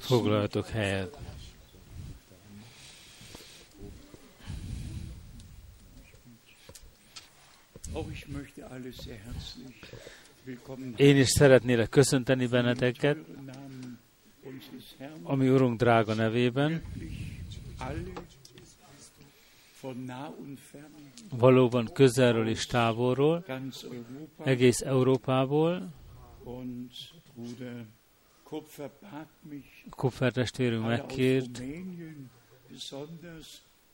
Foglaljatok helyet. Én is szeretnélek köszönteni benneteket, ami Urunk drága nevében. Valóban közelről és távolról, egész Európából. Kupfer testvérünk aus megkért,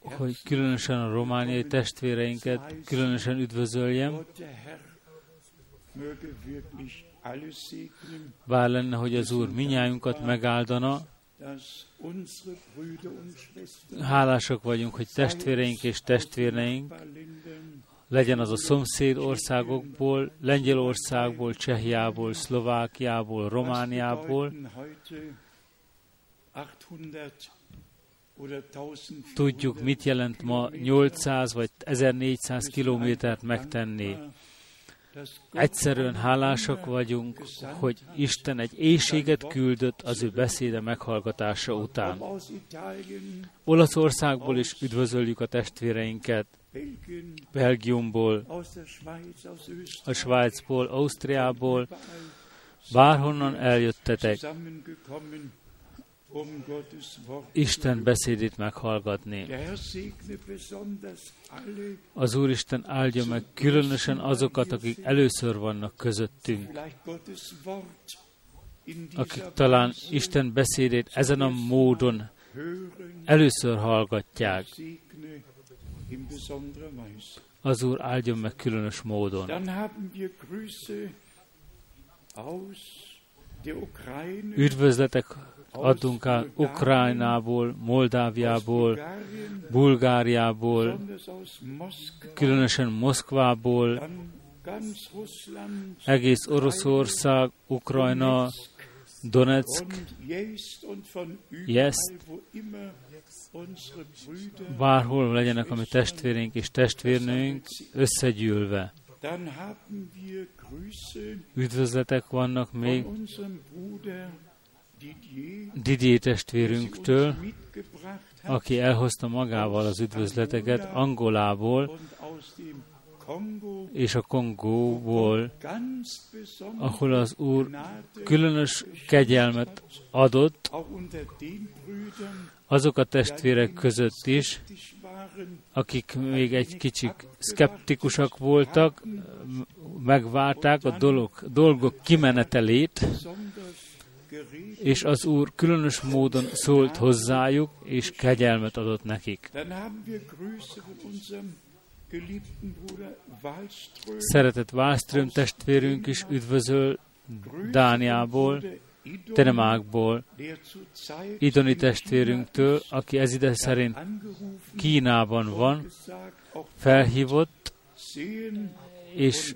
hogy különösen a romániai testvéreinket különösen üdvözöljem. Bár lenne, hogy az Úr minnyájunkat megáldana. Hálások vagyunk, hogy testvéreink és testvéreink, Nachbarländern legyen az a szomszéd országokból, Lengyelországból, Csehiából, Szlovákiából, Romániából, Was bedeuten heute 800 oder 1400 Tudjuk, mit jelent ma 800 vagy 1400 kilométert megtenni. Egyszerűen hálásak vagyunk, hogy Isten egy éjséget küldött az ő beszéde meghallgatása után. Olaszországból is üdvözöljük a testvéreinket, Belgiumból, a Svájcból, Ausztriából, bárhonnan eljöttetek um Isten beszédét meghallgatni. Az Úristen áldja meg különösen azokat, akik először vannak közöttünk, akik talán Isten beszédét ezen a módon először hallgatják. Az Úr áldjon meg különös módon. Üdvözletek adunk át Ukrajnából, Moldáviából, Bulgáriából, különösen Moszkvából, egész Oroszország, Ukrajna, Donetsk, Jest. bárhol legyenek a mi testvéreink és testvérnőink összegyűlve. Üdvözletek vannak még Didier, testvérünktől, aki elhozta magával az üdvözleteket Angolából és a Kongóból, ahol az Úr különös kegyelmet adott azok a testvérek között is, akik még egy kicsit szkeptikusak voltak, megvárták a dolog, dolgok kimenetelét, és az Úr különös módon szólt hozzájuk, és kegyelmet adott nekik. Szeretett Wallström testvérünk is üdvözöl Dániából, Tenemákból, Idoni testvérünktől, aki ez ide szerint Kínában van, felhívott, és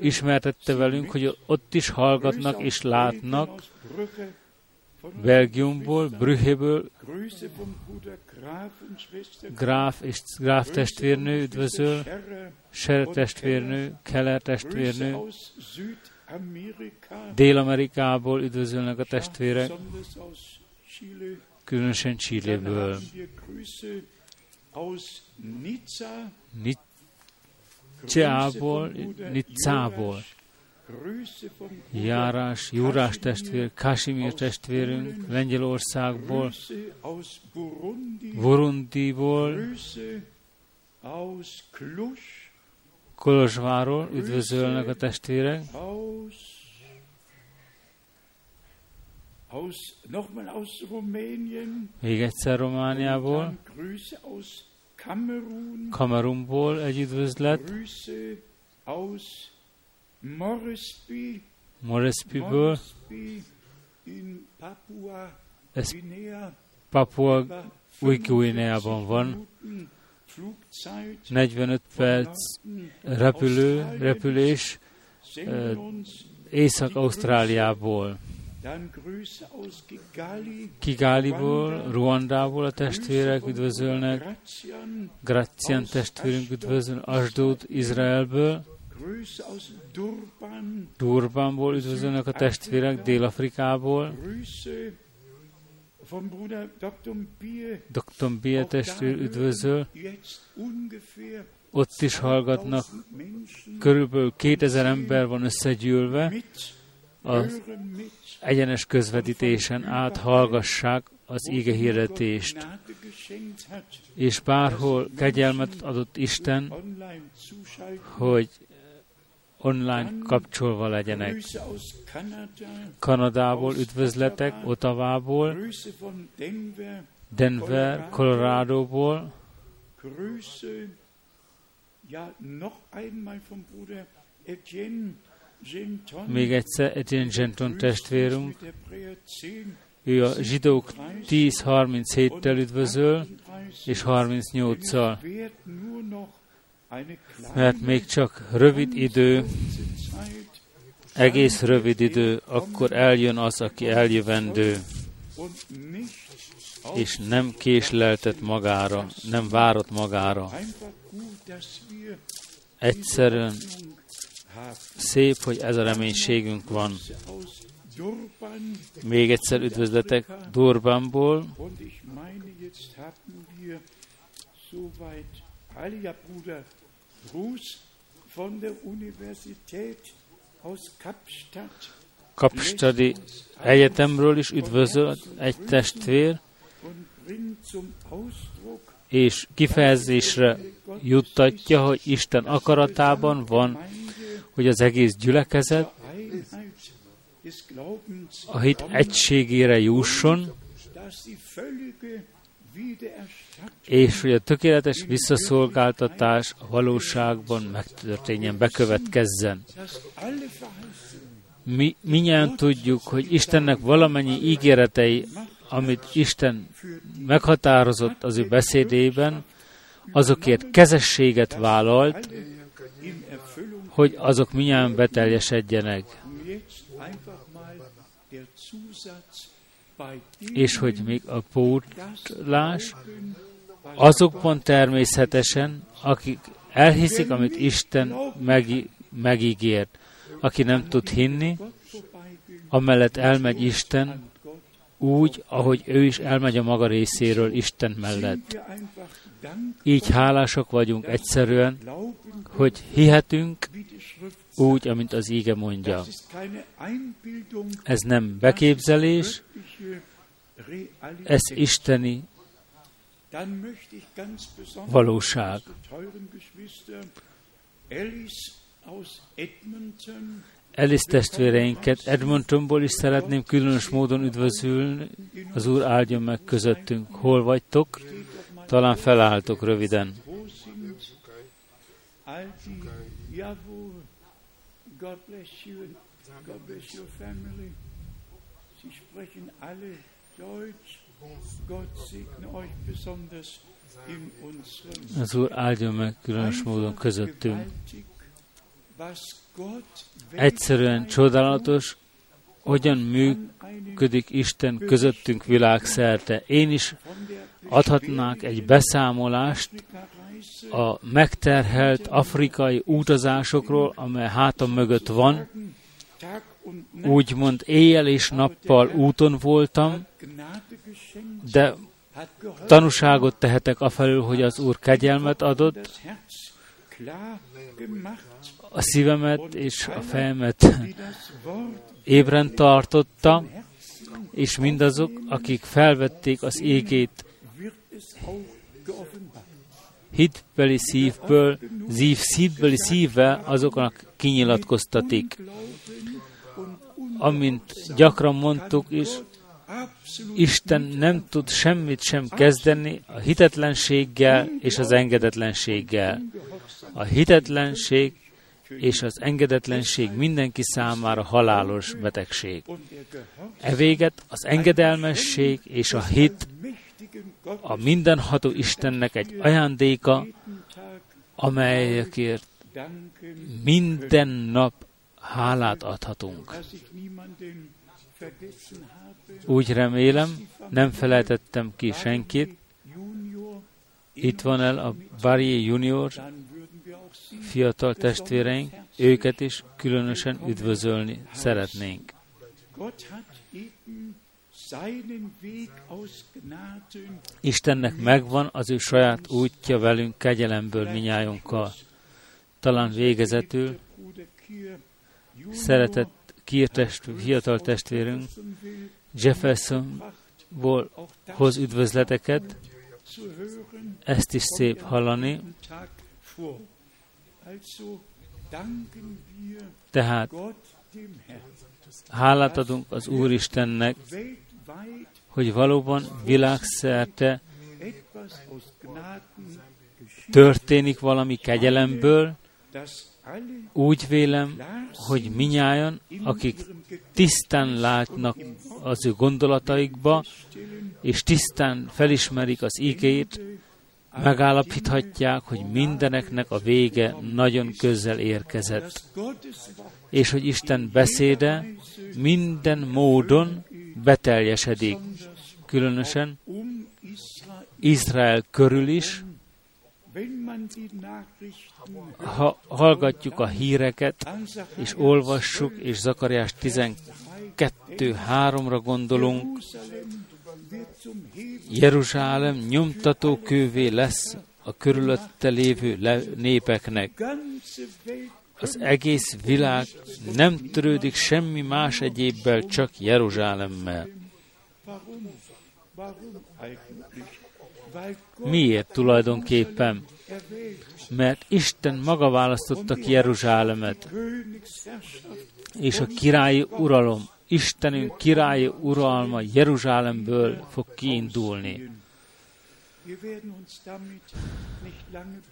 ismertette velünk, hogy ott is hallgatnak és látnak, Belgiumból, Brühéből, Gráf és Gráf testvérnő üdvözöl, Ser testvérnő, Keller testvérnő, Dél-Amerikából üdvözölnek a testvérek, különösen vom Bruder Nicából. Járás, Júrás testvér, Kasimir testvérünk, Lengyelországból, Burundiból, Kolozsváról üdvözölnek a testvérek, még egyszer Romániából, Kamerunból egy üdvözlet, Grüße aus Moresby, Morespiből, Moresby in Papua ez Papua Új 45 Guineában van, Minuten Flugzeit 45 von perc repülő, repülés uns Észak-Ausztráliából, Kigáliból, Ruandából a testvérek üdvözölnek, Gracian testvérünk üdvözöl, Asdod, Izraelből. Durbanból üdvözölnek a testvérek, Dél-Afrikából. Dr. Bier testvér üdvözöl. Ott is hallgatnak. 1000 Menschen Körülbelül 2000 ember van összegyűlve. Az egyenes közvetítésen át hallgassák az ige hirdetést. És bárhol kegyelmet adott Isten, hogy online kapcsolva legyenek. Kanadából üdvözletek, Ottavából, Denver, Coloradoból, még egyszer Etienne Genton testvérünk, Mit der Hebräer 10, ő a zsidók 10.37-tel üdvözöl, és 38-al, mert még csak rövid idő, egész rövid idő, akkor eljön az, aki eljövendő, és nem késleltet magára, nem várat magára. Egyszerűen szép, hogy ez a reménységünk van. Még egyszer üdvözletek Durbanból, Kapstadi Egyetemről is üdvözöl egy testvér, és kifejezésre juttatja, hogy Isten akaratában van, hogy az egész gyülekezet a hit egységére jusson, és hogy a tökéletes visszaszolgáltatás a valóságban megtörténjen, bekövetkezzen. Mi minnyáján tudjuk, hogy Istennek valamennyi ígéretei, amit Isten meghatározott az ő beszédében, azokért kezességet vállalt, hogy azok minnyáján beteljesedjenek, és hogy még a pótlás azokban természetesen, akik elhiszik, amit Isten megi, megígért. Aki nem tud hinni, amellett elmegy Isten, úgy, ahogy ő is elmegy a maga részéről Isten mellett. Így hálásak vagyunk egyszerűen, hogy hihetünk úgy, amint az íge mondja. Ez nem beképzelés, ez isteni valóság. Alice testvéreinket Edmontonból is szeretném különös módon üdvözölni. Az Úr áldjon meg közöttünk. Hol vagytok? Talán felálltok röviden. God bless you, God bless your family. Sie sprechen alle Deutsch. Az Úr áldjon meg különös módon közöttünk. Egyszerűen csodálatos, hogyan működik Isten közöttünk világszerte. Én is adhatnák egy beszámolást a megterhelt afrikai utazásokról, amely hátam mögött van. Úgymond éjjel és nappal úton voltam, de tanúságot tehetek afelől, hogy az Úr kegyelmet adott, a szívemet és a fejemet ébren tartotta, és mindazok, akik felvették az égét hitbeli szívből, szív, szívbeli szívvel azoknak kinyilatkoztatik. Amint gyakran mondtuk is, Isten nem tud semmit sem kezdeni a hitetlenséggel és az engedetlenséggel. A hitetlenség és az engedetlenség mindenki számára halálos betegség. E véget az engedelmesség és a hit a mindenható Istennek egy ajándéka, amelyekért minden nap hálát adhatunk. Úgy remélem, nem felejtettem ki senkit. Itt van el a Barrier Junior fiatal testvéreink, őket is különösen üdvözölni szeretnénk. Istennek megvan az ő saját útja velünk kegyelemből minnyájunkkal. Talán végezetül szeretett kiirtest, fiatal testvérünk Jeffersonból hoz üdvözleteket, ezt is szép hallani. Tehát hálát adunk az Úristennek, hogy valóban világszerte történik valami kegyelemből, úgy vélem, hogy minnyáján, akik tisztán látnak az ő gondolataikba, és tisztán felismerik az igét, megállapíthatják, hogy mindeneknek a vége nagyon közel érkezett, és hogy Isten beszéde minden módon beteljesedik, különösen Izrael körül is, ha hallgatjuk a híreket, és olvassuk, és Zakariás 12.3-ra gondolunk, Jeruzsálem nyomtatókővé lesz a körülötte lévő népeknek. Az egész világ nem törődik semmi más egyébbel, csak Jeruzsálemmel. Miért tulajdonképpen? Mert Isten maga választotta ki Jeruzsálemet, és a királyi uralom, Istenünk királyi uralma Jeruzsálemből fog kiindulni.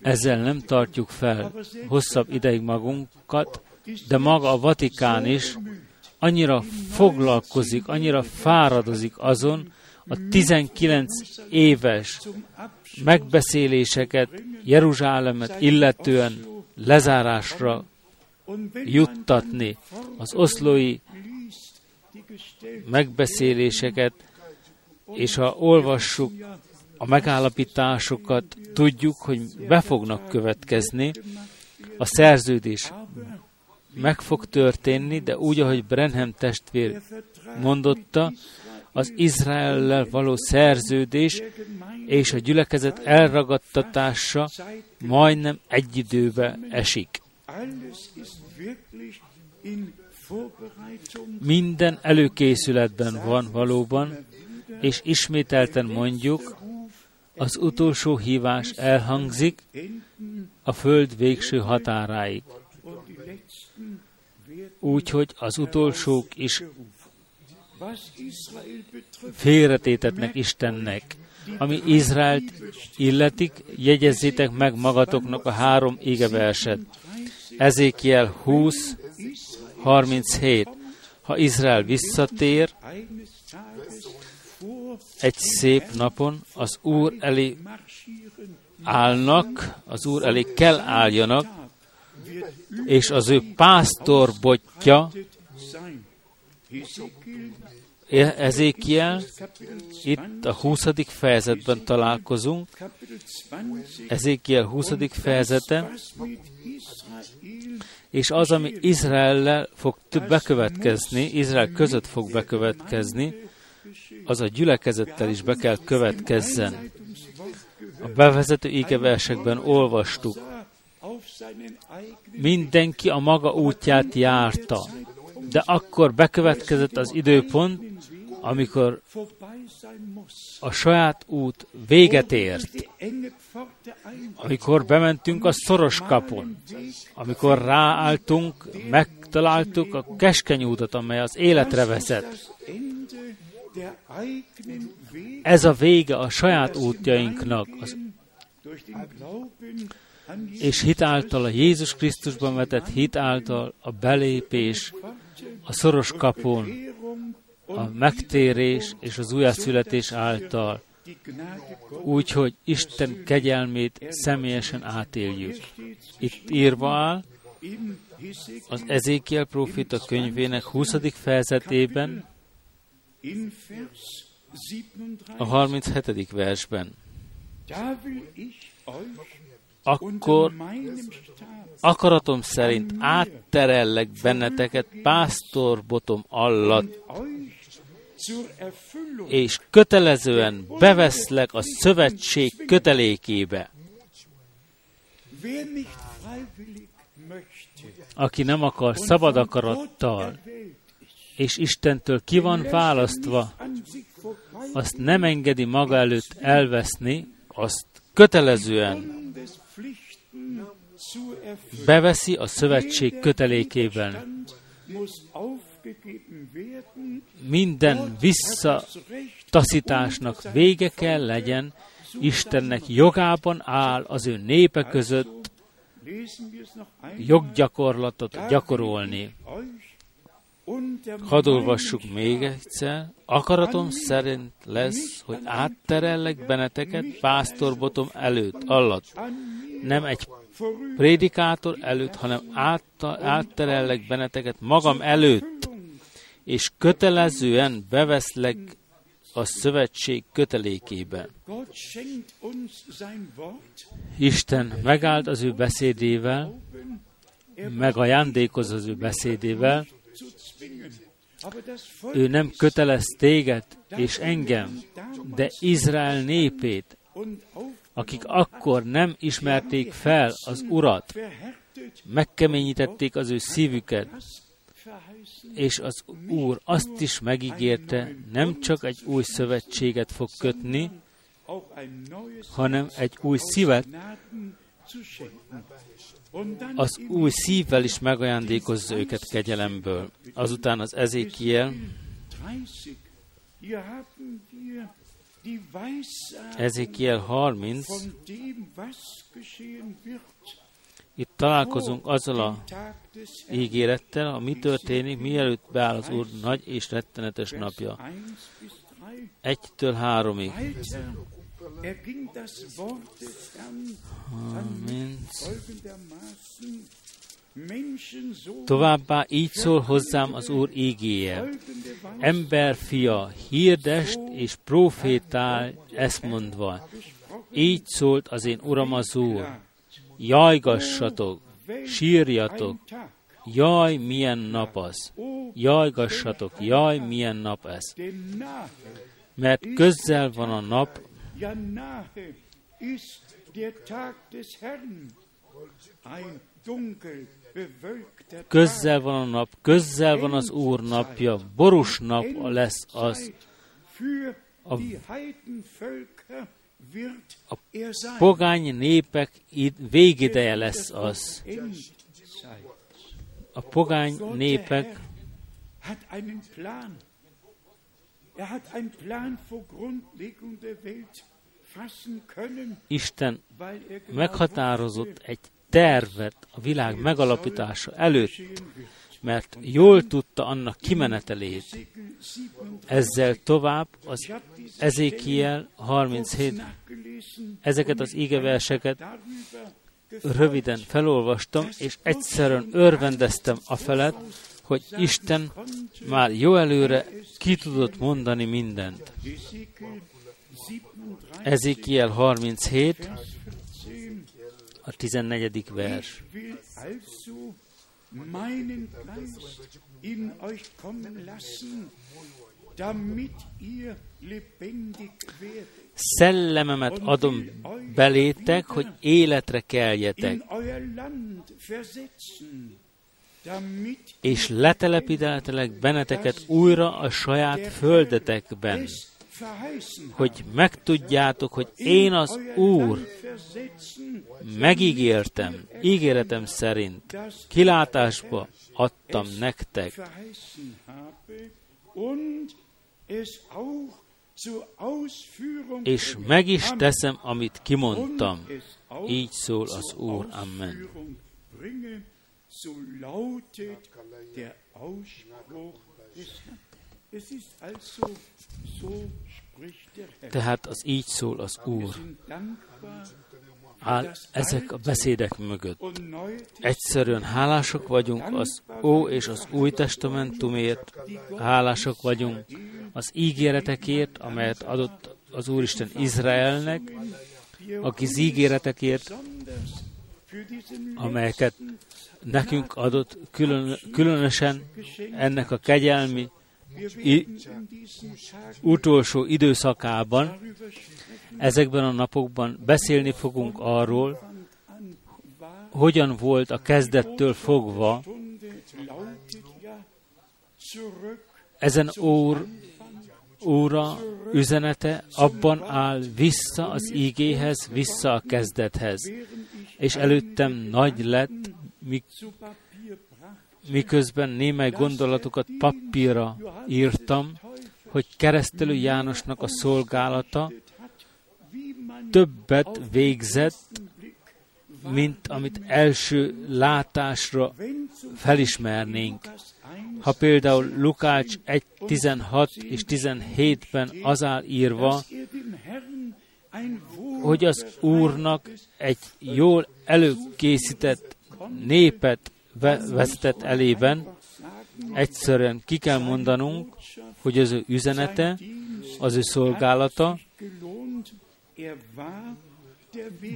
Ezzel nem tartjuk fel hosszabb ideig magunkat, de maga a Vatikán is annyira foglalkozik, annyira fáradozik azon, a 19 éves megbeszéléseket Jeruzsálemet illetően lezárásra juttatni, az oszlói megbeszéléseket, és ha olvassuk a megállapításokat, tudjuk, hogy be fognak következni, a szerződés meg fog történni, de úgy, ahogy Brenham testvér mondotta, az Izraellel való szerződés és a gyülekezet elragadtatása majdnem egy időbe esik. Minden előkészületben van valóban, és ismételten mondjuk, az utolsó hívás elhangzik a föld végső határáig. Úgyhogy az utolsók is félretétetnek Istennek. Ami Izraelt illetik, jegyezzétek meg magatoknak a három égeverset. Ezékiel 20, 37. Ha Izrael visszatér, egy szép napon az Úr elé állnak, az Úr elé kell álljanak, és az ő pásztorbotja Ezékiel, itt a 20. fejezetben találkozunk, Ezékiel 20. fejezete, és az, ami Izraellel fog bekövetkezni, Izrael között fog bekövetkezni, az a gyülekezettel is be kell következzen. A bevezető égeversekben olvastuk, mindenki a maga útját járta, de akkor bekövetkezett az időpont, amikor a saját út véget ért, amikor bementünk a szoros kapun, amikor ráálltunk, megtaláltuk a keskeny útot, amely az életre vezet. Ez a vége a saját útjainknak, az és hitáltal a Jézus Krisztusban vetett hitáltal a belépés a szoros kapun, a megtérés és az újjászületés által, úgyhogy Isten kegyelmét személyesen átéljük. Itt írva áll, az Ezékiel profita könyvének 20. fejezetében, a 37. versben. akkor akaratom szerint átterellek benneteket pásztorbotom alatt, és kötelezően beveszlek a szövetség kötelékébe. Aki nem akar szabad akarattal, és Istentől ki van választva, azt nem engedi maga előtt elveszni, azt kötelezően beveszi a szövetség kötelékében. Minden visszataszításnak vége kell legyen, Istennek jogában áll az ő népe között joggyakorlatot gyakorolni. Hadd olvassuk még egyszer. Akaratom szerint lesz, hogy átterellek benneteket pásztorbotom előtt, alatt. Nem egy prédikátor előtt, hanem átterellek benneteket magam előtt, és kötelezően beveszlek a szövetség kötelékébe. Isten megállt az ő beszédével, megajándékoz az ő beszédével, ő nem kötelez téged és engem, de Izrael népét, akik akkor nem ismerték fel az Urat, megkeményítették az ő szívüket, és az Úr azt is megígérte, nem csak egy új szövetséget fog kötni, hanem egy új szívet, az új szívvel is megajándékozza őket kegyelemből. Azután az Ezékiel, Ezékiel 30, itt találkozunk azzal a ígérettel, a mi történik, mielőtt beáll az Úr nagy és rettenetes napja. Egytől háromig. Amen. Továbbá így szól hozzám az Úr ígéje. Ember fia, hirdest és profétál ezt mondva. Így szólt az én Uram az Úr. Jajgassatok, sírjatok, jaj, milyen nap az. Jajgassatok, jaj, milyen nap ez. Mert közel van a nap, Közel van a nap, közel van az Úr napja, borús nap lesz az. A, a pogány népek végideje lesz az. A pogány népek Isten meghatározott egy tervet a világ megalapítása előtt, mert jól tudta annak kimenetelét. Ezzel tovább az Ezékiel 37, ezeket az ígeverseket röviden felolvastam, és egyszerűen örvendeztem a felett, hogy Isten már jó előre ki tudott mondani mindent. Ezekiel 37, a 14. vers. Szellememet adom belétek, hogy életre keljetek, és letelepítelek benneteket újra a saját földetekben, hogy megtudjátok, hogy én az Úr megígértem, ígéretem szerint, kilátásba adtam nektek, és meg is teszem, amit kimondtam. Így szól az Úr. Amen. Es ist also so tehát az így szól az Úr. Áll ezek a beszédek mögött. Egyszerűen hálások vagyunk az Ó és az Új Testamentumért, hálások vagyunk az ígéretekért, amelyet adott az Úristen Izraelnek, aki az ígéretekért amelyeket nekünk adott, külön, különösen ennek a kegyelmi utolsó időszakában, ezekben a napokban beszélni fogunk arról, hogyan volt a kezdettől fogva ezen Úr, Úra üzenete abban áll vissza az ígéhez, vissza a kezdethez. És előttem nagy lett, miközben némely gondolatokat papírra írtam, hogy keresztelő Jánosnak a szolgálata többet végzett, mint amit első látásra felismernénk. Ha például Lukács 1, 16 és 17-ben az áll írva, hogy az Úrnak egy jól előkészített népet vezetett elében, egyszerűen ki kell mondanunk, hogy az ő üzenete, az ő szolgálata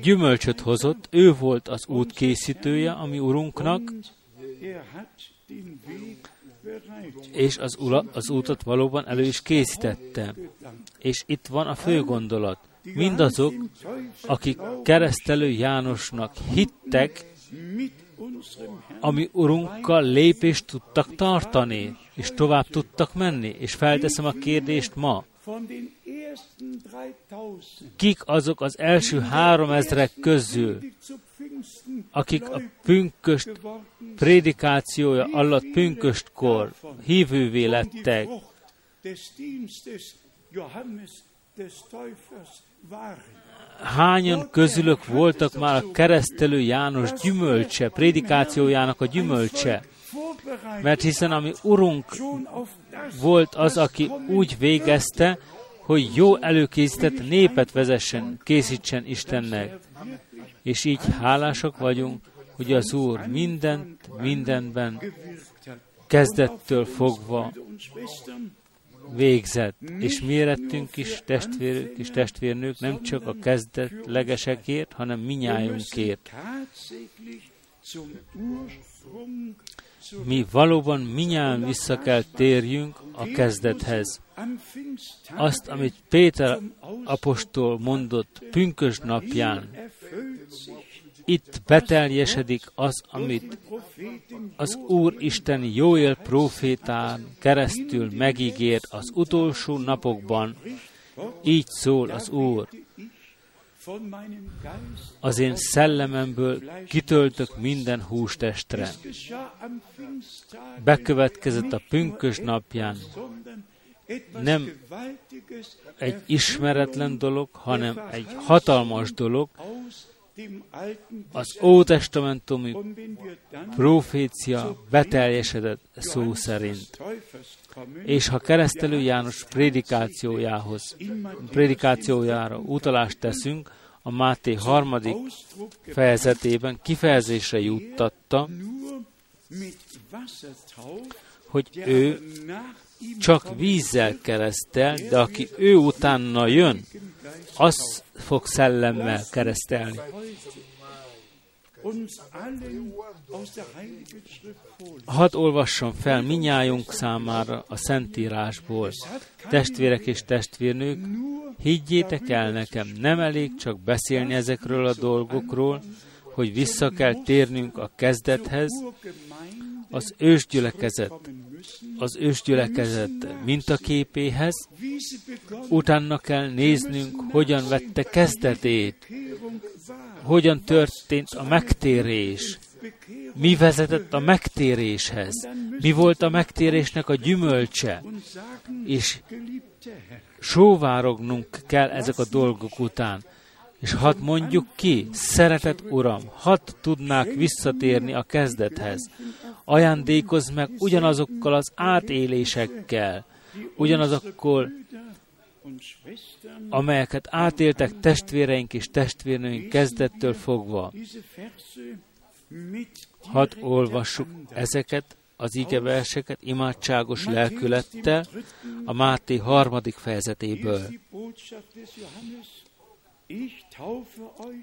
gyümölcsöt hozott, ő volt az út készítője, ami Urunknak, és az, ula, az útot valóban elő is készítette. És itt van a fő gondolat. Mindazok, akik keresztelő Jánosnak hittek, ami Urunkkal lépést tudtak tartani, és tovább tudtak menni. És felteszem a kérdést ma, kik azok az első három ezrek közül, akik a pünköst prédikációja alatt pünköstkor hívővé lettek, hányan közülök voltak már a keresztelő János gyümölcse, prédikációjának a gyümölcse? Mert hiszen ami Urunk volt az, aki úgy végezte, hogy jó előkészített népet vezessen, készítsen Istennek. És így hálásak vagyunk, hogy az Úr mindent, mindenben kezdettől fogva végzett, és mi érettünk is, testvérük és testvérnők, nem csak a kezdetlegesekért, hanem minnyájunkért. Mi valóban minnyáján vissza kell térjünk a kezdethez. Azt, amit Péter apostol mondott pünkös napján, itt beteljesedik az, amit az Úr Isteni Jóél profétán keresztül megígért az utolsó napokban. Így szól az Úr. Az én szellememből kitöltök minden hústestre. Bekövetkezett a pünkös napján nem egy ismeretlen dolog, hanem egy hatalmas dolog, az Ótestamentumi profécia beteljesedett szó szerint. És ha keresztelő János prédikációjához, prédikációjára utalást teszünk, a Máté harmadik fejezetében kifejezésre juttatta, hogy ő csak vízzel keresztel, de aki ő utána jön, az fog szellemmel keresztelni. Hadd olvassam fel minnyájunk számára a Szentírásból. Testvérek és testvérnők, higgyétek el nekem, nem elég csak beszélni ezekről a dolgokról, hogy vissza kell térnünk a kezdethez, az ősgyülekezet, az ősgyülekezet mintaképéhez, utána kell néznünk, hogyan vette kezdetét, hogyan történt a megtérés, mi vezetett a megtéréshez, mi volt a megtérésnek a gyümölcse, és sóvárognunk kell ezek a dolgok után. És hadd mondjuk ki, szeretett Uram, hadd tudnák visszatérni a kezdethez. Ajándékozz meg ugyanazokkal az átélésekkel, ugyanazokkal, amelyeket átéltek testvéreink és testvérnőink kezdettől fogva. Hadd olvassuk ezeket az igeverseket imádságos lelkülettel a Máté harmadik fejezetéből.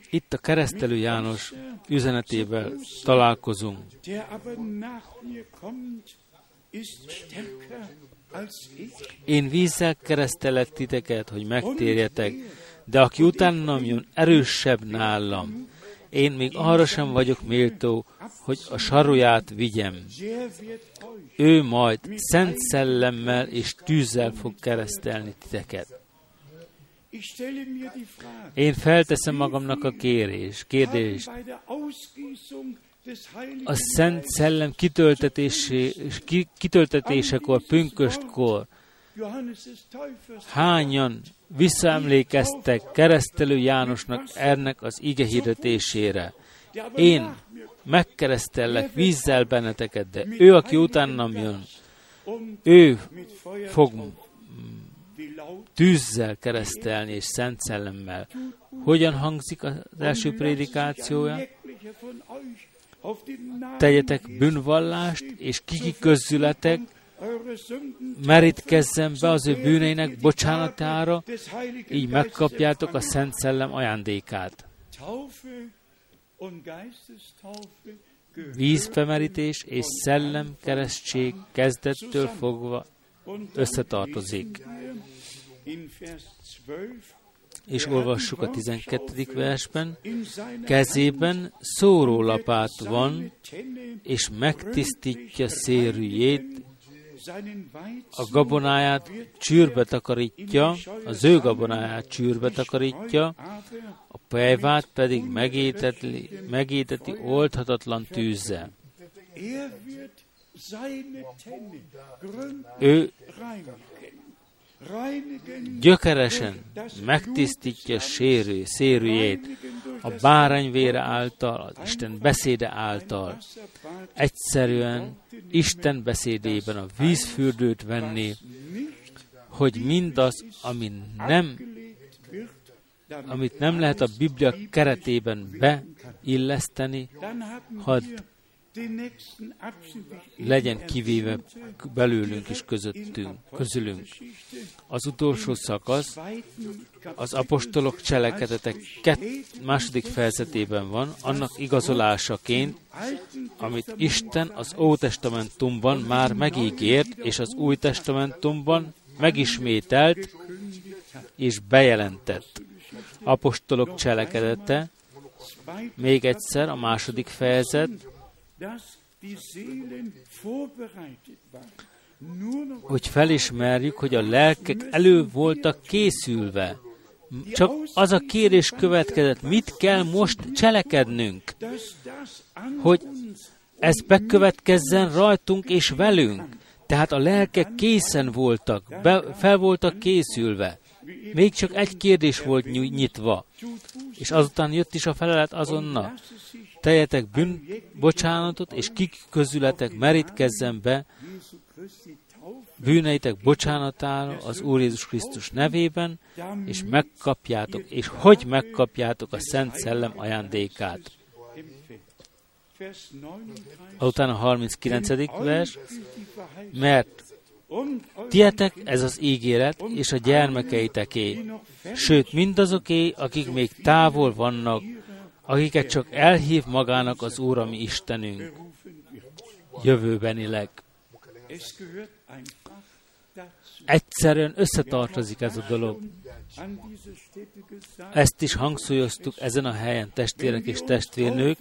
Itt a keresztelő János üzenetével találkozunk. Én vízzel keresztelek titeket, hogy megtérjetek, de aki utánam jön, erősebb nálam. Én még arra sem vagyok méltó, hogy a saruját vigyem. Ő majd szent szellemmel és tűzzel fog keresztelni titeket. Én felteszem magamnak a kérés, kérdést. A Szent Szellem kitöltetésekor, pünköstkor hányan visszaemlékeztek keresztelő Jánosnak ennek az ige hirdetésére. Én megkeresztellek vízzel benneteket, de ő, aki utánam jön, ő fog tűzzel keresztelni és szent szellemmel. Hogyan hangzik az első prédikációja? Tegyetek bűnvallást, és kiki közületek merítkezzen be az ő bűneinek bocsánatára, így megkapjátok a Szent Szellem ajándékát. Vízbemerítés és szellem keresztség kezdettől fogva összetartozik. És olvassuk a 12. versben, kezében szórólapát van, és megtisztítja szérűjét, a gabonáját csűrbe takarítja, az ő gabonáját csűrbe takarítja, a pejvát pedig megéteti, megéteti oldhatatlan tűzzel. Ő gyökeresen megtisztítja sérő, szérűjét a bárányvére által, az Isten beszéde által. Egyszerűen Isten beszédében a vízfürdőt venni, hogy mindaz, ami nem, amit nem lehet a Biblia keretében beilleszteni, hadd legyen kivéve belőlünk és közöttünk, közülünk. Az utolsó szakasz az apostolok cselekedetek kett, második fejezetében van, annak igazolásaként, amit Isten az Ótestamentumban már megígért, és az Új Testamentumban megismételt és bejelentett. Apostolok cselekedete, még egyszer a második fejezet, hogy felismerjük, hogy a lelkek elő voltak készülve. Csak az a kérés következett, mit kell most cselekednünk, hogy ez bekövetkezzen rajtunk és velünk. Tehát a lelkek készen voltak, be, fel voltak készülve. Még csak egy kérdés volt nyitva, és azután jött is a felelet azonnal tejetek bűnbocsánatot, és kik közületek merítkezzen be bűneitek bocsánatára az Úr Jézus Krisztus nevében, és megkapjátok, és hogy megkapjátok a Szent Szellem ajándékát. Azután a 39. vers, mert Tietek ez az ígéret, és a gyermekeiteké, sőt mindazoké, akik még távol vannak, akiket csak elhív magának az Úr, ami Istenünk, jövőbenileg. Egyszerűen összetartozik ez a dolog. Ezt is hangsúlyoztuk ezen a helyen, testvérek és testvérnők.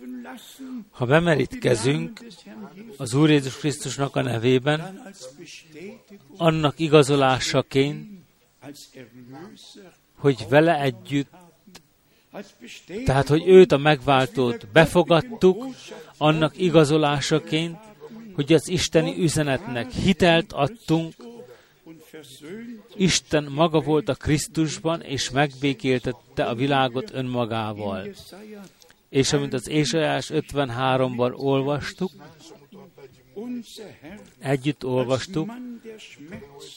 Ha bemerítkezünk az Úr Jézus Krisztusnak a nevében, annak igazolásaként, hogy vele együtt tehát, hogy őt a megváltót befogadtuk, annak igazolásaként, hogy az isteni üzenetnek hitelt adtunk, Isten maga volt a Krisztusban, és megbékéltette a világot önmagával. És amint az Ézsajás 53-ban olvastuk, együtt olvastuk,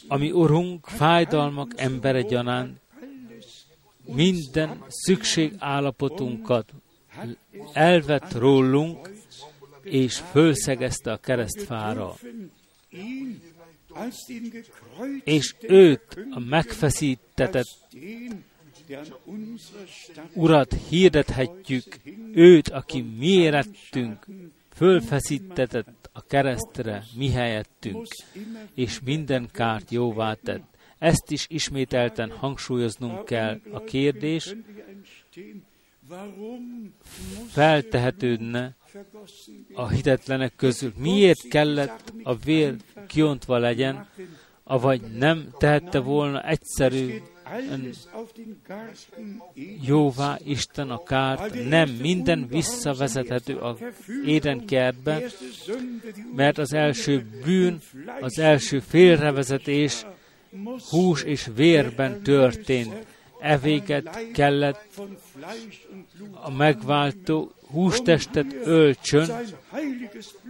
ami Urunk fájdalmak embere gyanánt minden szükségállapotunkat elvett rólunk, és fölszegezte a keresztfára. És őt a megfeszítetett Urat hirdethetjük, őt, aki mi érettünk, fölfeszítetett a keresztre mi helyettünk, és minden kárt jóvá tett. Ezt is ismételten hangsúlyoznunk kell. A kérdés feltehetődne a hitetlenek közül. Miért kellett a vér kiontva legyen, avagy nem tehette volna egyszerű jóvá Isten a kárt, nem minden visszavezethető a édenkertbe, mert az első bűn, az első félrevezetés hús és vérben történt. Evéget kellett a megváltó hústestet ölcsön,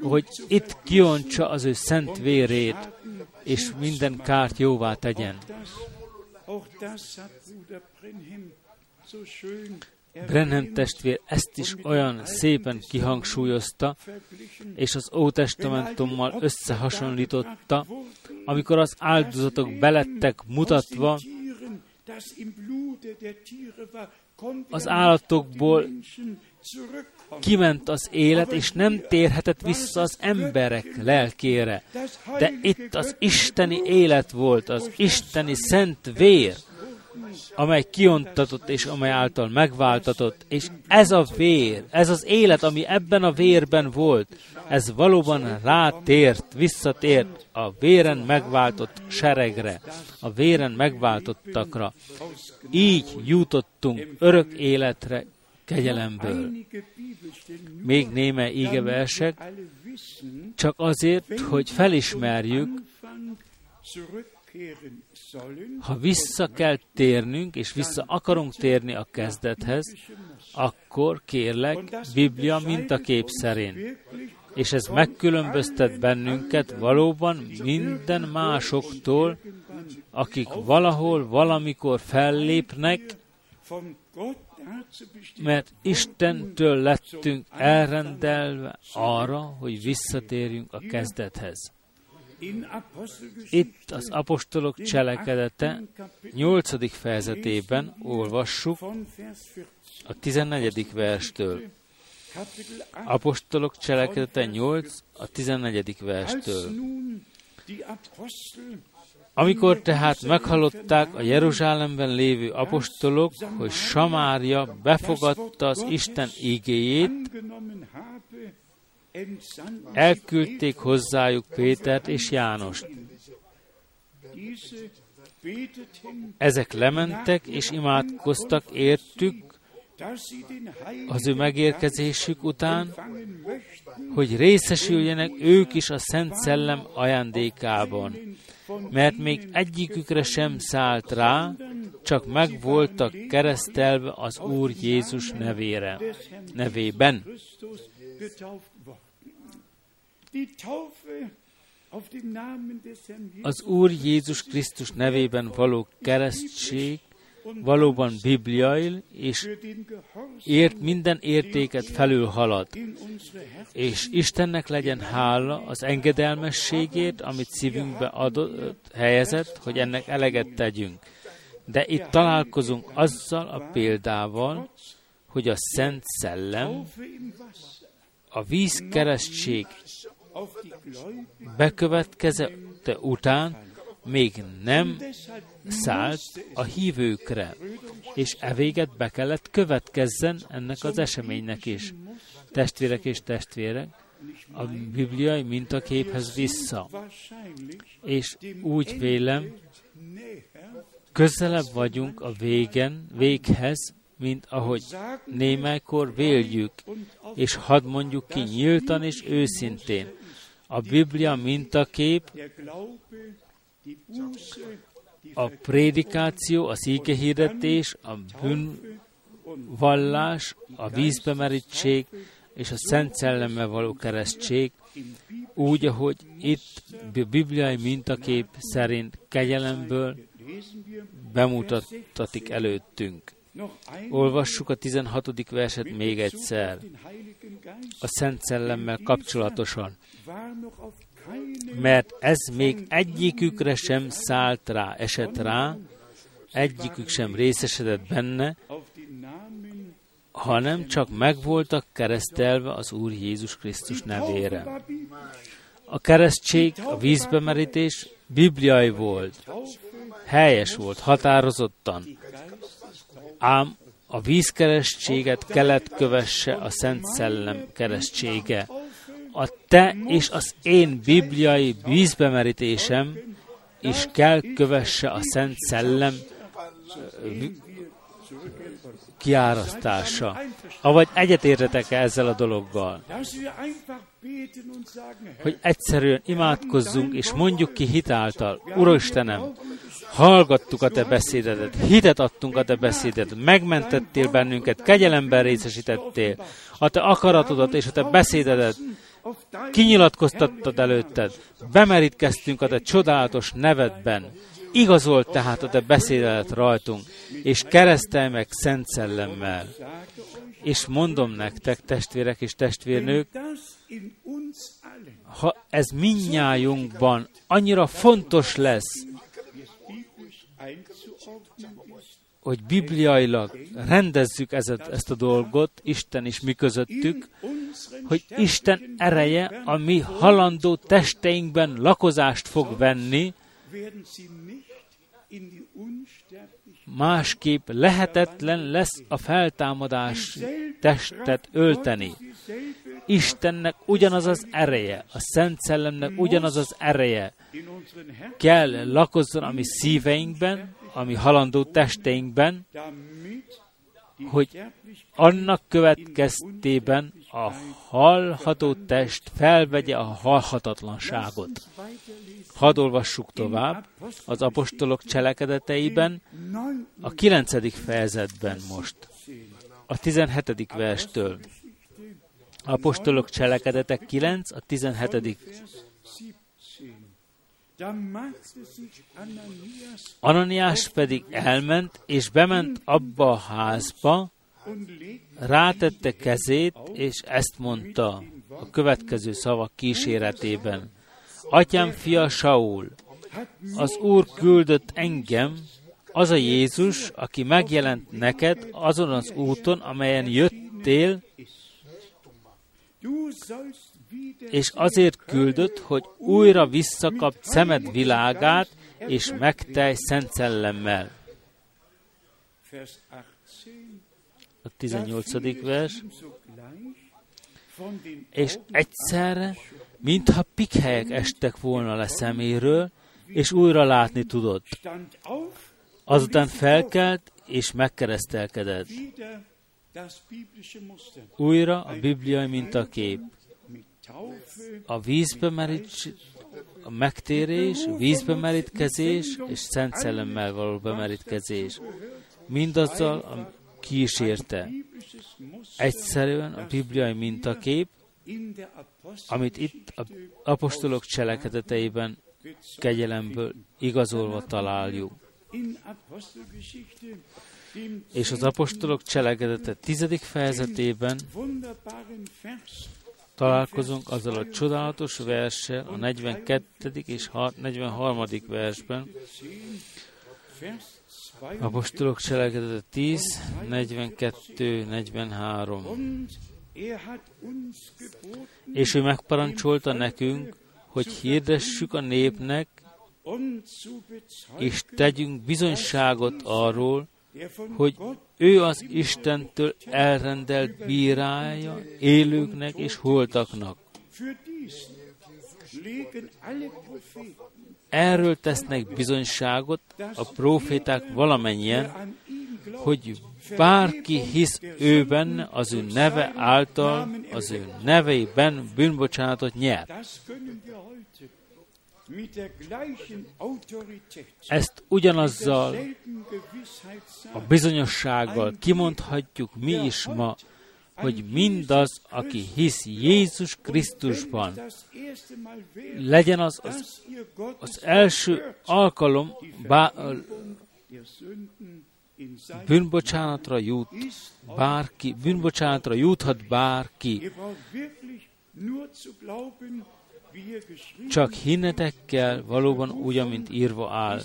hogy itt kiontsa az ő szent vérét, és minden kárt jóvá tegyen. Brenhem testvér ezt is olyan szépen kihangsúlyozta, és az Ótestamentummal összehasonlította, amikor az áldozatok belettek mutatva, az állatokból kiment az élet, és nem térhetett vissza az emberek lelkére. De itt az isteni élet volt, az isteni szent vér, amely kiontatott és amely által megváltatott, és ez a vér, ez az élet, ami ebben a vérben volt, ez valóban rátért, visszatért a véren megváltott seregre, a véren megváltottakra. Így jutottunk örök életre, kegyelemből. Még néme ígeversek, csak azért, hogy felismerjük, ha vissza kell térnünk, és vissza akarunk térni a kezdethez, akkor kérlek, Biblia mintakép szerint. És ez megkülönböztet bennünket valóban minden másoktól, akik valahol, valamikor fellépnek, mert Istentől lettünk elrendelve arra, hogy visszatérjünk a kezdethez. Itt az apostolok cselekedete 8. fejezetében olvassuk a 14. verstől. Apostolok cselekedete 8 a 14. verstől. Amikor tehát meghallották a Jeruzsálemben lévő apostolok, hogy Samária befogadta az Isten igéjét, elküldték hozzájuk Pétert és Jánost. Ezek lementek és imádkoztak értük az ő megérkezésük után, hogy részesüljenek ők is a Szent Szellem ajándékában, mert még egyikükre sem szállt rá, csak meg voltak keresztelve az Úr Jézus nevére, nevében. Az Úr Jézus Krisztus nevében való keresztség valóban bibliai, és ért minden értéket felül halad. És Istennek legyen hála az engedelmességét, amit szívünkbe adott, helyezett, hogy ennek eleget tegyünk. De itt találkozunk azzal a példával, hogy a Szent Szellem a víz keresztség bekövetkezette után még nem szállt a hívőkre, és e véget be kellett következzen ennek az eseménynek is. Testvérek és testvérek, a bibliai mintaképhez vissza. És úgy vélem, közelebb vagyunk a végen, véghez, mint ahogy némelykor véljük, és hadd mondjuk ki nyíltan és őszintén. A Biblia mintakép a prédikáció, az ígehirdetés, a bűnvallás, a vízbemerítség és a Szent Szellemmel való keresztség, úgy, ahogy itt a bibliai mintakép szerint kegyelemből bemutattatik előttünk. Olvassuk a 16. verset még egyszer, a Szent Szellemmel kapcsolatosan mert ez még egyikükre sem szállt rá, esett rá, egyikük sem részesedett benne, hanem csak megvoltak keresztelve az Úr Jézus Krisztus nevére. A keresztség, a vízbemerítés bibliai volt, helyes volt, határozottan, ám a vízkeresztséget kellett kövesse a Szent Szellem keresztsége. A te és az én bibliai vízbemerítésem is kell kövesse a Szent Szellem kiárasztása. Avagy egyetértetek -e ezzel a dologgal? Hogy egyszerűen imádkozzunk, és mondjuk ki hitáltal, Urastenem, hallgattuk a Te beszédedet, hitet adtunk a Te beszédedet, megmentettél bennünket, kegyelemben részesítettél, a Te akaratodat és a Te beszédedet kinyilatkoztattad előtted, bemerítkeztünk a Te csodálatos nevedben, Igazolt tehát a te beszédelet rajtunk, és keresztelj meg Szent Szellemmel. És mondom nektek, testvérek és testvérnők, ha ez minnyájunkban annyira fontos lesz, hogy bibliailag rendezzük ezt, ezt a dolgot, Isten is mi közöttük, hogy Isten ereje a mi halandó testeinkben lakozást fog venni, Másképp lehetetlen lesz a feltámadás testet ölteni. Istennek ugyanaz az ereje, a Szent Szellemnek ugyanaz az ereje kell lakozzon a mi szíveinkben, a mi halandó testeinkben, hogy annak következtében a halható test felvegye a halhatatlanságot. Hadd olvassuk tovább az apostolok cselekedeteiben, a kilencedik fejezetben most, a tizenhetedik verstől. Apostolok cselekedetek 9, a 17. Ananiás pedig elment, és bement abba a házba, rátette kezét, és ezt mondta a következő szavak kíséretében. Atyám fia Saul, az Úr küldött engem, az a Jézus, aki megjelent neked azon az úton, amelyen jöttél, és azért küldött, hogy újra visszakap szemed világát, és megtelj szent szellemmel. A 18. vers. És egyszerre, mintha pikhelyek estek volna le szeméről, és újra látni tudott. Azután felkelt, és megkeresztelkedett. Újra a bibliai mintakép a vízbe merít, a megtérés, vízbe merítkezés és Szent Szellemmel való bemerítkezés. Mindazzal a kísérte. Egyszerűen a bibliai mintakép, amit itt a apostolok cselekedeteiben kegyelemből igazolva találjuk. És az apostolok cselekedete tizedik fejezetében találkozunk azzal a csodálatos verssel a 42. és 43. versben. Apostolok cselekedete 10, 42, 43. És ő megparancsolta nekünk, hogy hirdessük a népnek, és tegyünk bizonyságot arról, hogy ő az Istentől elrendelt bírája élőknek és holtaknak. Erről tesznek bizonyságot a proféták valamennyien, hogy bárki hisz őben, az ő neve által, az ő neveiben bűnbocsánatot nyer. Ezt ugyanazzal a bizonyossággal kimondhatjuk mi is ma, hogy mindaz, aki hisz Jézus Krisztusban, legyen az az, az első alkalom, bá, bűnbocsánatra jut bárki, bűnbocsánatra juthat bárki. Csak hinnetek kell valóban úgy, amint írva áll.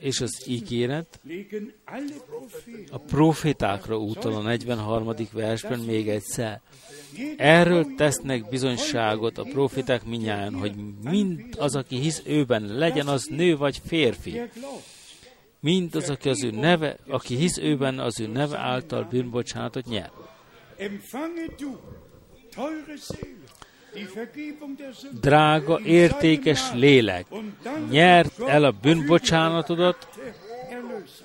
és az ígéret a profétákra utal a 43. versben még egyszer. Erről tesznek bizonyságot a proféták minnyáján, hogy mind az, aki hisz őben, legyen az nő vagy férfi. Mind az, aki, az ő neve, aki hisz őben, az ő neve által bűnbocsánatot nyer. Drága, értékes lélek, nyert el a bűnbocsánatodat,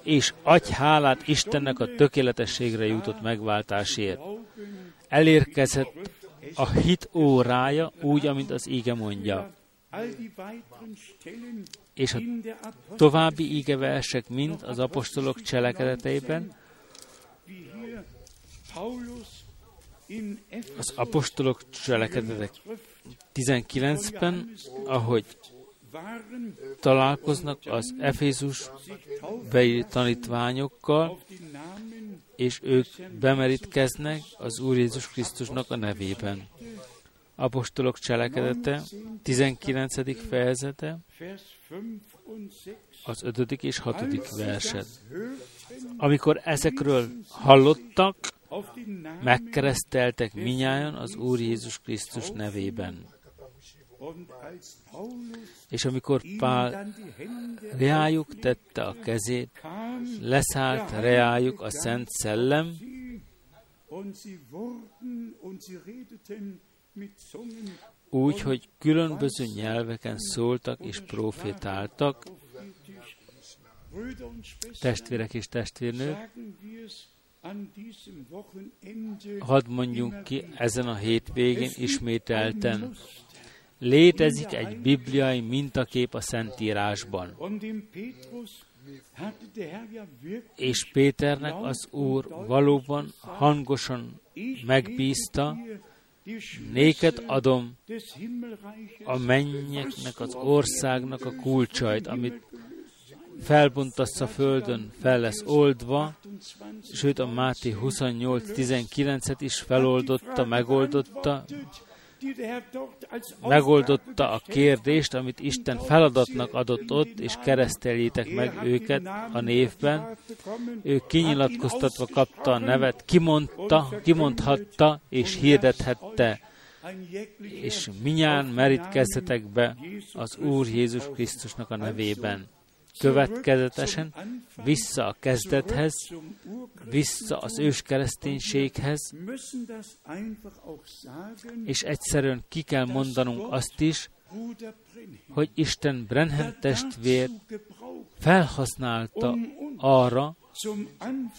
és adj hálát Istennek a tökéletességre jutott megváltásért. Elérkezett a hit órája, úgy, amint az íge mondja. És a további ígeversek mind az apostolok cselekedeteiben, az apostolok cselekedetek 19-ben, ahogy találkoznak az Efézus beli tanítványokkal, és ők bemerítkeznek az Úr Jézus Krisztusnak a nevében. Apostolok cselekedete, 19. fejezete, az 5. és 6. verset. Amikor ezekről hallottak, megkereszteltek minnyáján az Úr Jézus Krisztus nevében. És amikor Pál reájuk tette a kezét, leszállt reájuk a Szent Szellem, úgy, hogy különböző nyelveken szóltak és profétáltak, testvérek és testvérnők, hadd mondjunk ki ezen a hétvégén ismételten, létezik egy bibliai mintakép a Szentírásban. És Péternek az Úr valóban hangosan megbízta, néked adom a mennyeknek, az országnak a kulcsait, amit felbontasz a földön, fel lesz oldva, sőt a Máté 28.19-et is feloldotta, megoldotta, megoldotta a kérdést, amit Isten feladatnak adott ott, és kereszteljétek meg őket a névben. Ő kinyilatkoztatva kapta a nevet, kimondta, kimondhatta, és hirdethette, és minnyán merítkezzetek be az Úr Jézus Krisztusnak a nevében következetesen vissza a kezdethez, vissza az ős kereszténységhez, és egyszerűen ki kell mondanunk azt is, hogy Isten Brenhem testvér felhasználta arra,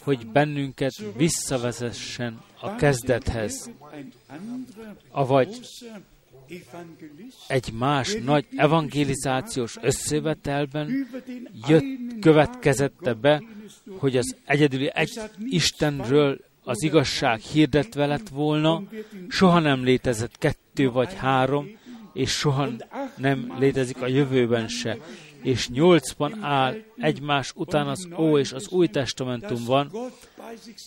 hogy bennünket visszavezessen a kezdethez, avagy egy más nagy evangelizációs összevetelben jött, következette be, hogy az egyedüli egy Istenről az igazság hirdetve lett volna, soha nem létezett kettő vagy három, és soha nem létezik a jövőben se és nyolcban áll egymás után az Ó és az Új Testamentumban,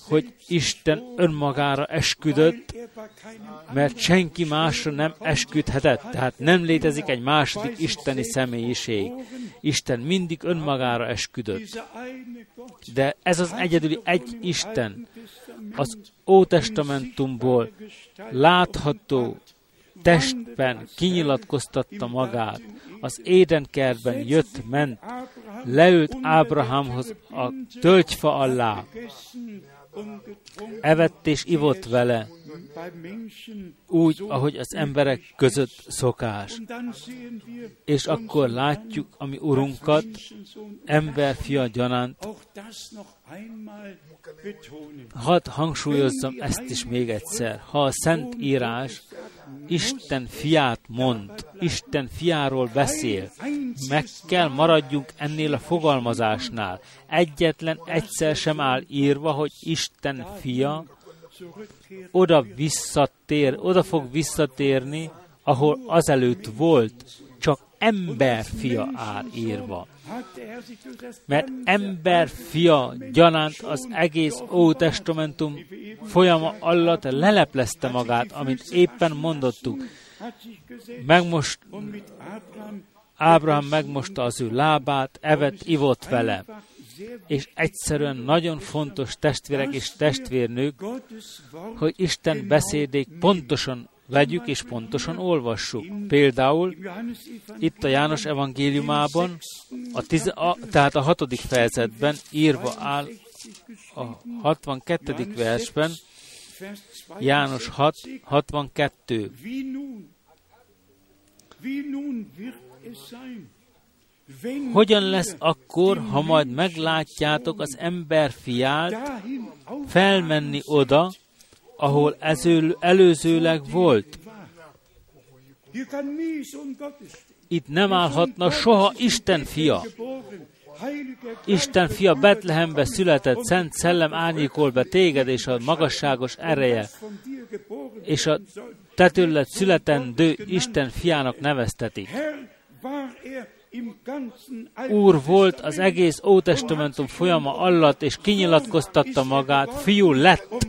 hogy Isten önmagára esküdött, mert senki másra nem esküdhetett, tehát nem létezik egy második isteni személyiség. Isten mindig önmagára esküdött. De ez az egyedüli egy Isten, az Ótestamentumból látható testben kinyilatkoztatta magát, az édenkertben jött, ment, leült Ábrahámhoz a tölgyfa alá, evett és ivott vele, úgy, ahogy az emberek között szokás. És akkor látjuk a mi Urunkat, emberfia gyanánt. Hadd hangsúlyozzam ezt is még egyszer. Ha a Szent Írás Isten fiát mond, Isten fiáról beszél, meg kell maradjunk ennél a fogalmazásnál. Egyetlen egyszer sem áll írva, hogy Isten fia oda visszatér, oda fog visszatérni, ahol azelőtt volt, ember áll írva. Mert ember fia gyanánt az egész Ótestamentum folyama alatt leleplezte magát, amit éppen mondottuk. megmost, Ábrahám megmosta az ő lábát, evet, ivott vele. És egyszerűen nagyon fontos testvérek és testvérnők, hogy Isten beszédék pontosan vegyük és pontosan olvassuk. Például itt a János evangéliumában, a tiz, a, tehát a hatodik fejezetben írva áll a 62. versben, János 6, 62. Hogyan lesz akkor, ha majd meglátjátok az ember fiát felmenni oda, ahol ező, előzőleg volt? Itt nem állhatna soha Isten fia. Isten fia Betlehembe született, Szent Szellem árnyékol be téged, és a magasságos ereje, és a te születendő Isten fiának neveztetik. Úr volt az egész Ótestamentum folyama alatt, és kinyilatkoztatta magát, fiú lett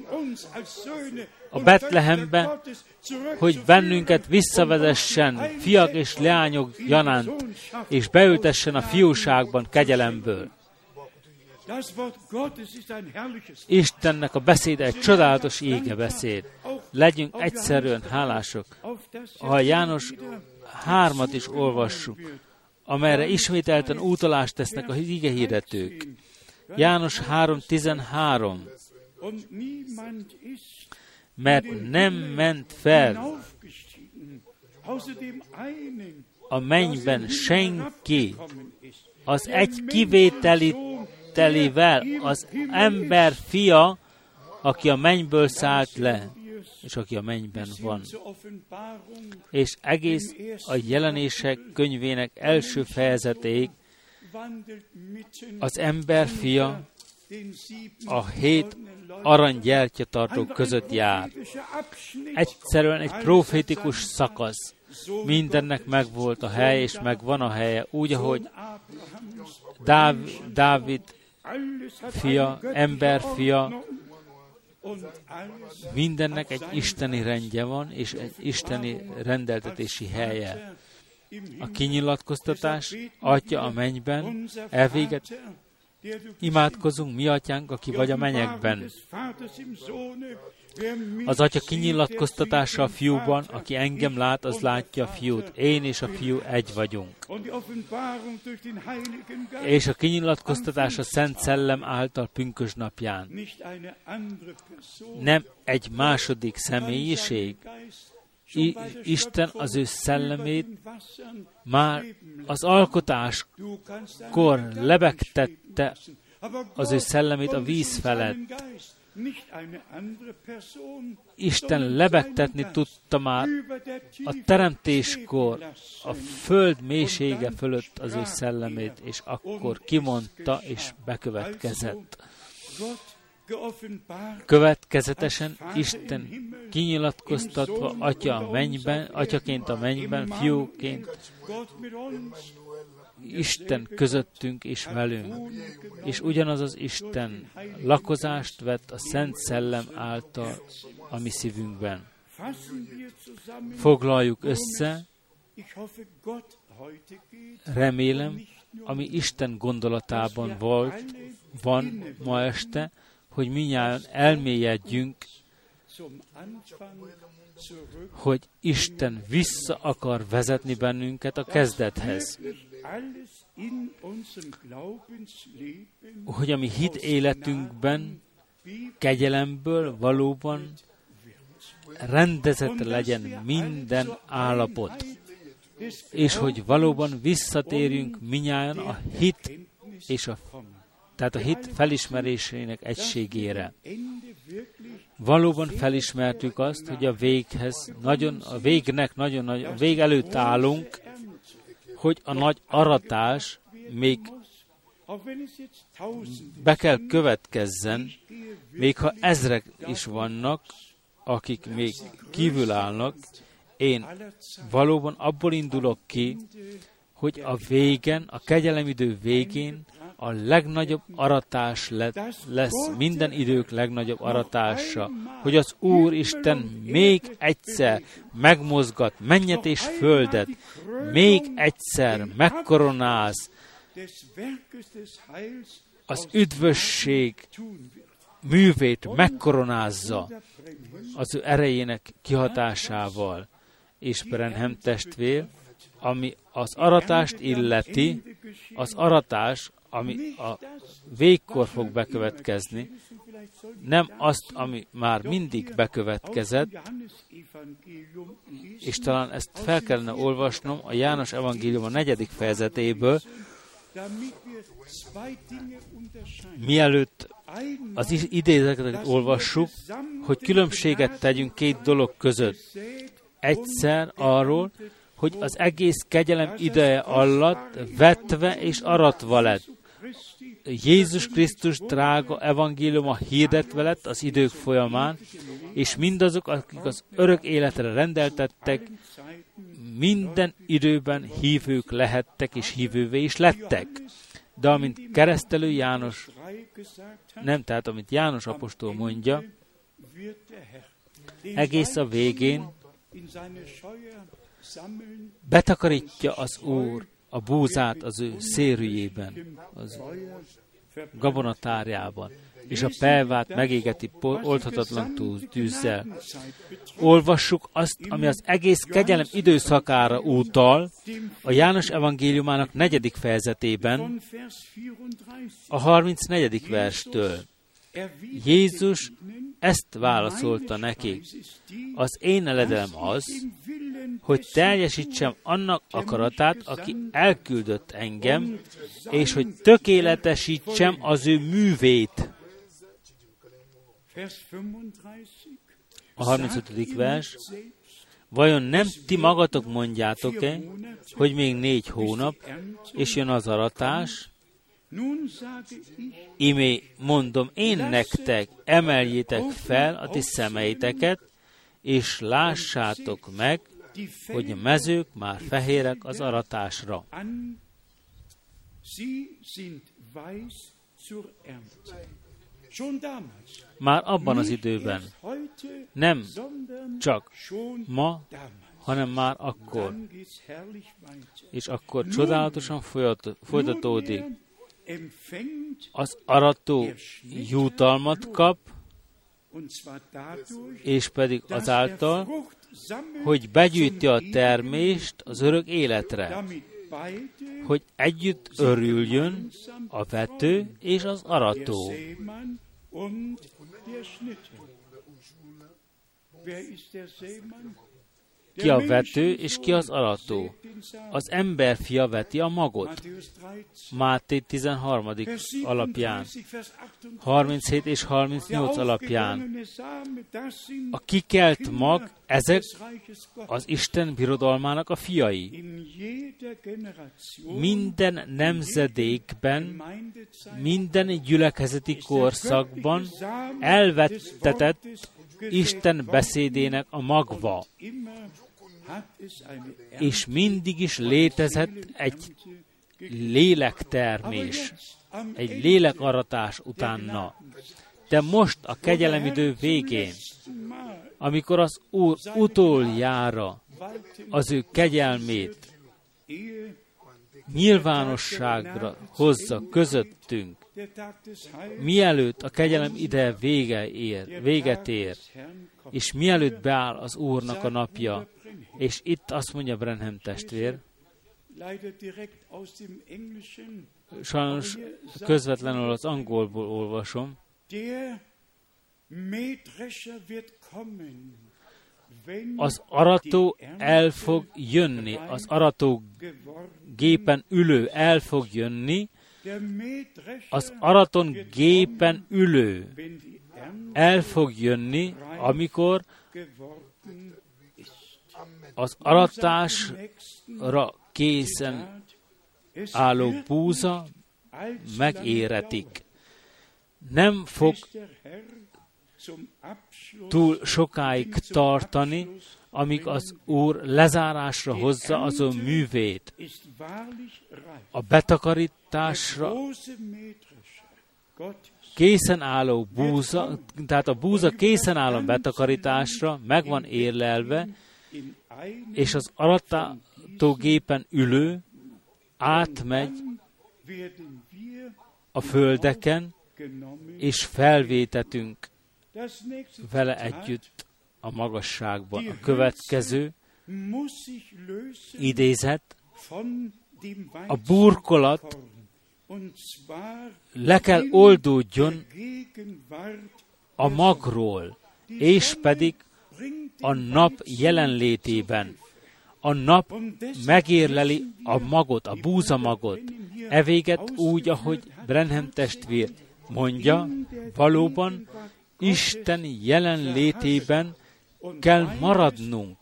a Betlehembe, hogy bennünket visszavezessen fiak és leányok janánt, és beültessen a fiúságban kegyelemből. Istennek a beszéde egy csodálatos ége beszéd. Legyünk egyszerűen hálások. Ha János hármat is olvassuk, amelyre ismételten utalást tesznek a hige hirdetők. János 3.13 mert nem ment fel. A mennyben senki, az egy kivételi telével, az ember fia, aki a mennyből szállt le, és aki a mennyben van. És egész a jelenések könyvének első fejezetéig az ember fia a hét aranygyertyatartók között jár. Egyszerűen egy profétikus szakasz. Mindennek megvolt a hely, és megvan a helye, úgy, ahogy Dáv, Dávid fia, ember fia, mindennek egy isteni rendje van, és egy isteni rendeltetési helye. A kinyilatkoztatás, Atya a mennyben, elvéget, Imádkozunk, mi atyánk, aki vagy a menyekben. Az atya kinyilatkoztatása a fiúban, aki engem lát, az látja a fiút. Én és a fiú egy vagyunk. És a kinyilatkoztatás a Szent Szellem által pünkös napján. Nem egy második személyiség, I, Isten az ő szellemét már az alkotáskor lebegtette az ő szellemét a víz felett. Isten lebegtetni tudta már a teremtéskor a föld mélysége fölött az ő szellemét, és akkor kimondta és bekövetkezett. Következetesen Isten kinyilatkoztatva Atya a mennyben, Atyaként a mennyben, Fiúként, Isten közöttünk és velünk. És ugyanaz az Isten lakozást vett a Szent Szellem által a mi szívünkben. Foglaljuk össze, remélem, ami Isten gondolatában volt, van ma este, hogy minnyáján elmélyedjünk, hogy Isten vissza akar vezetni bennünket a kezdethez. Hogy a mi hit életünkben kegyelemből valóban rendezett legyen minden állapot, és hogy valóban visszatérjünk minnyáján a hit és a tehát a hit felismerésének egységére. Valóban felismertük azt, hogy a véghez, nagyon, a végnek nagyon nagy, a vég előtt állunk, hogy a nagy aratás még be kell következzen, még ha ezrek is vannak, akik még kívül állnak, én valóban abból indulok ki, hogy a végen, a kegyelemidő végén a legnagyobb aratás lesz minden idők legnagyobb aratása, hogy az Úr Isten még egyszer megmozgat mennyet és földet, még egyszer megkoronáz az üdvösség művét megkoronázza az ő erejének kihatásával. És Brenhem testvér, ami az aratást illeti, az aratás, ami a végkor fog bekövetkezni, nem azt, ami már mindig bekövetkezett, és talán ezt fel kellene olvasnom a János Evangélium a negyedik fejezetéből, mielőtt az idézeteket olvassuk, hogy különbséget tegyünk két dolog között. Egyszer arról, hogy az egész kegyelem ideje alatt vetve és aratva lett. Jézus Krisztus drága evangéliuma hirdetve lett az idők folyamán, és mindazok, akik az örök életre rendeltettek, minden időben hívők lehettek és hívővé is lettek. De amint keresztelő János, nem, tehát amit János apostol mondja, egész a végén betakarítja az Úr a búzát az ő szérűjében, az gabonatárjában, és a pelvát megégeti oldhatatlan tűzzel. Olvassuk azt, ami az egész kegyelem időszakára útal, a János evangéliumának negyedik fejezetében, a 34. verstől. Jézus ezt válaszolta neki. Az én eledelem az, hogy teljesítsem annak akaratát, aki elküldött engem, és hogy tökéletesítsem az ő művét. A 35. vers. Vajon nem ti magatok mondjátok-e, hogy még négy hónap, és jön az aratás? Imé mondom én nektek, emeljétek fel a ti szemeiteket, és lássátok meg, hogy a mezők már fehérek az aratásra. Már abban az időben, nem csak ma, hanem már akkor. És akkor csodálatosan folytatódik. Az arató jutalmat kap, és pedig azáltal, hogy begyűjti a termést az örök életre, hogy együtt örüljön a vető és az arató. Ki a vető, és ki az arató? Az ember fia veti a magot. Máté 13. alapján, 37 és 38 alapján. A kikelt mag, ezek az Isten birodalmának a fiai. Minden nemzedékben, minden gyülekezeti korszakban elvettetett Isten beszédének a magva és mindig is létezett egy lélektermés, egy lélekaratás utána. De most a kegyelemidő végén, amikor az Úr utoljára az ő kegyelmét nyilvánosságra hozza közöttünk, mielőtt a kegyelem ide vége ér, véget ér, és mielőtt beáll az Úrnak a napja, és itt azt mondja Brenhem testvér, sajnos közvetlenül az angolból olvasom, az arató el fog jönni, az arató gépen ülő el fog jönni, az araton gépen ülő el fog jönni, amikor az aratásra készen álló búza megéretik. Nem fog túl sokáig tartani, amíg az Úr lezárásra hozza az ő művét. A betakarításra készen álló búza, tehát a búza készen álló betakarításra, meg van érlelve, és az aratátógépen ülő átmegy a földeken, és felvétetünk vele együtt a magasságban. A következő idézet, a burkolat le kell oldódjon a magról, és pedig a nap jelenlétében. A nap megérleli a magot, a búzamagot. Evéget úgy, ahogy Brenhem testvér mondja, valóban Isten jelenlétében kell maradnunk.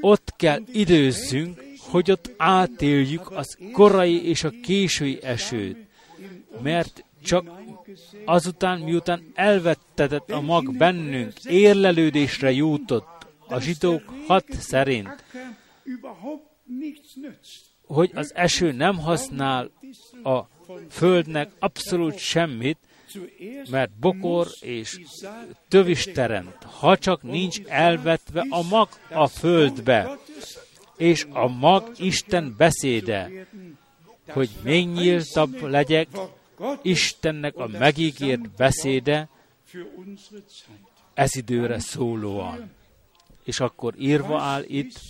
Ott kell időzzünk, hogy ott átéljük az korai és a késői esőt. Mert csak azután, miután elvettetett a mag bennünk, érlelődésre jutott a zsidók hat szerint, hogy az eső nem használ a földnek abszolút semmit, mert bokor és tövis teremt, ha csak nincs elvetve a mag a földbe, és a mag Isten beszéde, hogy még nyíltabb legyek, Istennek a megígért beszéde ez időre szólóan. És akkor írva áll itt,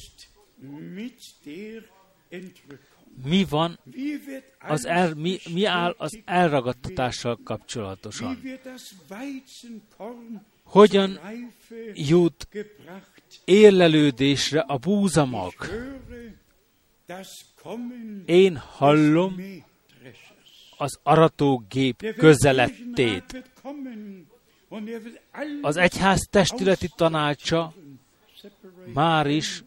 mi van, az el, mi, mi áll az elragadtatással kapcsolatosan. Hogyan jut érlelődésre a búzamag? Én hallom az aratógép közelettét. Az egyház testületi tanácsa már is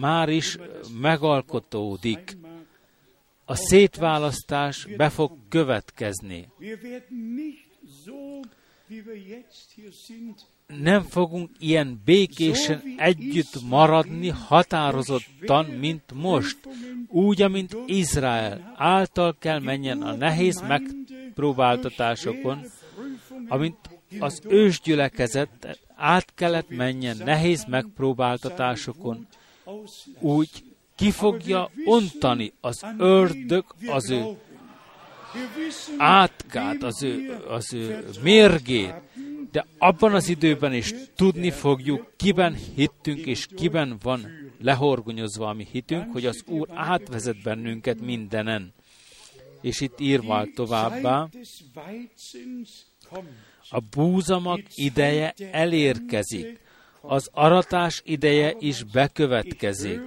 már is megalkotódik. A szétválasztás be fog következni. Nem fogunk ilyen békésen együtt maradni határozottan, mint most, úgy, amint Izrael által kell menjen a nehéz megpróbáltatásokon, amint az ősgyülekezet át kellett menjen nehéz megpróbáltatásokon, úgy ki fogja ontani az ördög az ő átkát, az ő, az ő mérgét, de abban az időben is tudni fogjuk, kiben hittünk, és kiben van lehorgonyozva a mi hitünk, hogy az Úr átvezet bennünket mindenen. És itt írva továbbá, a búzamak ideje elérkezik az aratás ideje is bekövetkezik,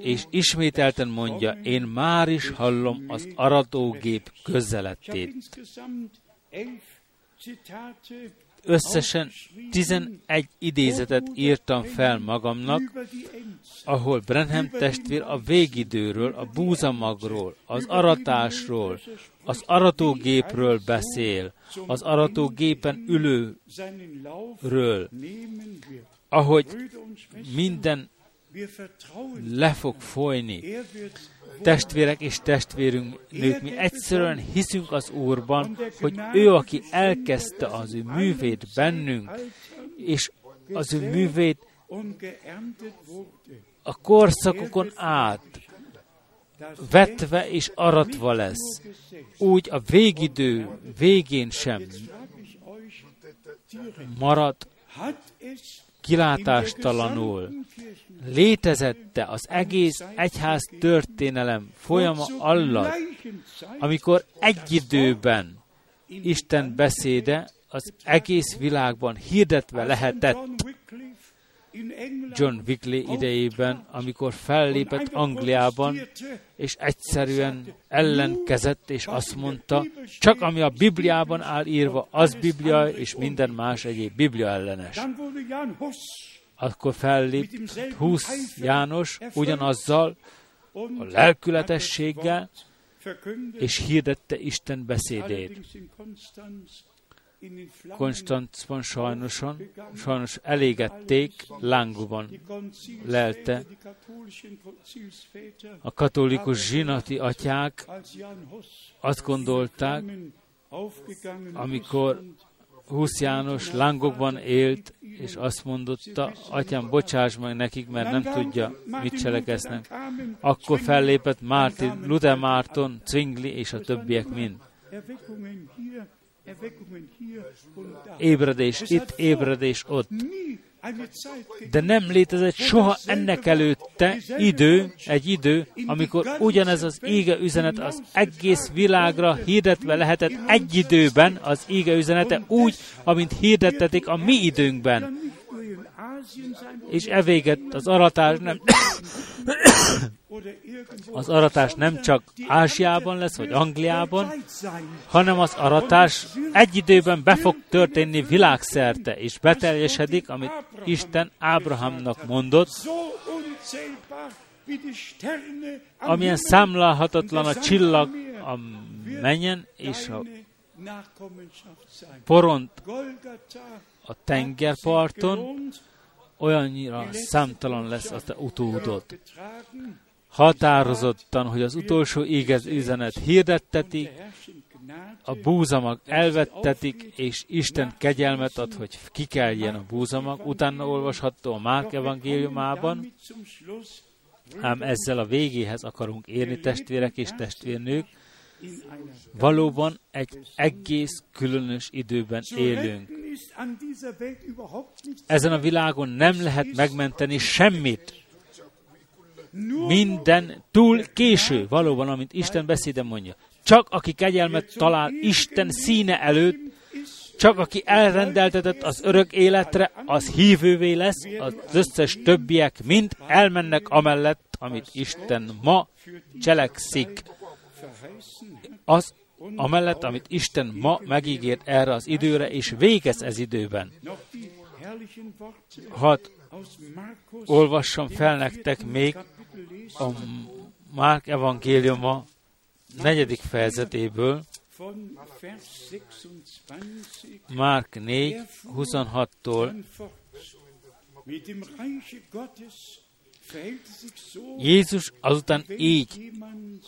és ismételten mondja, én már is hallom az aratógép közelettét. Összesen 11 idézetet írtam fel magamnak, ahol Brenham testvér a végidőről, a búzamagról, az aratásról, az aratógépről beszél, az aratógépen ülőről, ahogy minden le fog folyni. Testvérek és testvérünk nők, mi egyszerűen hiszünk az Úrban, hogy ő, aki elkezdte az ő művét bennünk, és az ő művét a korszakokon át vetve és aratva lesz. Úgy a végidő végén sem marad kilátástalanul létezette az egész egyház történelem folyama alatt, amikor egy időben Isten beszéde az egész világban hirdetve lehetett. John Wickley idejében, amikor fellépett Angliában, és egyszerűen ellenkezett, és azt mondta, csak ami a Bibliában áll írva, az Biblia, és minden más egyéb Biblia ellenes. Akkor fellép Húsz János ugyanazzal, a lelkületességgel, és hirdette Isten beszédét. Konstancban sajnosan, sajnos elégették, lángban lelte. A katolikus zsinati atyák azt gondolták, amikor Husz János lángokban élt, és azt mondotta, atyám, bocsáss meg nekik, mert nem tudja, mit cselekeznek. Akkor fellépett Martin, Luther Márton, Zwingli és a többiek mind. Ébredés itt, ébredés ott. De nem létezett soha ennek előtte idő, egy idő, amikor ugyanez az ége üzenet az egész világra hirdetve lehetett egy időben az ége üzenete úgy, amint hirdettetik a mi időnkben. És evéget az aratás nem, az aratás nem csak Ázsiában lesz, vagy Angliában, hanem az aratás egy időben be fog történni világszerte, és beteljesedik, amit Isten Ábrahámnak mondott, amilyen számlálhatatlan a csillag a menjen, és a poront a tengerparton, olyannyira számtalan lesz a te utódod. Határozottan, hogy az utolsó égez üzenet hirdettetik, a búzamag elvettetik, és Isten kegyelmet ad, hogy kikeljen a búzamag. Utána olvasható a Márk evangéliumában, ám ezzel a végéhez akarunk érni, testvérek és testvérnők, valóban egy egész különös időben élünk. Ezen a világon nem lehet megmenteni semmit. Minden túl késő, valóban, amint Isten beszéde mondja. Csak aki kegyelmet talál Isten színe előtt, csak aki elrendeltetett az örök életre, az hívővé lesz, az összes többiek mind elmennek amellett, amit Isten ma cselekszik. Az amellett, amit Isten ma megígért erre az időre, és végez ez időben. Hadd olvassam fel nektek még a Márk evangéliuma negyedik fejezetéből, Márk 4, 26-tól Jézus azután így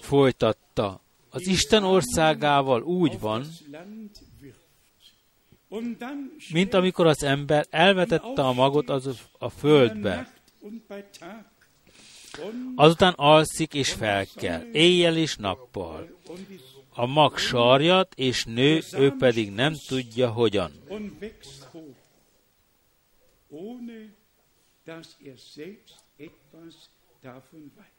folytatta az Isten országával úgy van, mint amikor az ember elvetette a magot az a földbe. Azután alszik és felkel, éjjel és nappal. A mag sarjat és nő, ő pedig nem tudja hogyan. dass er selbst etwas davon weiß.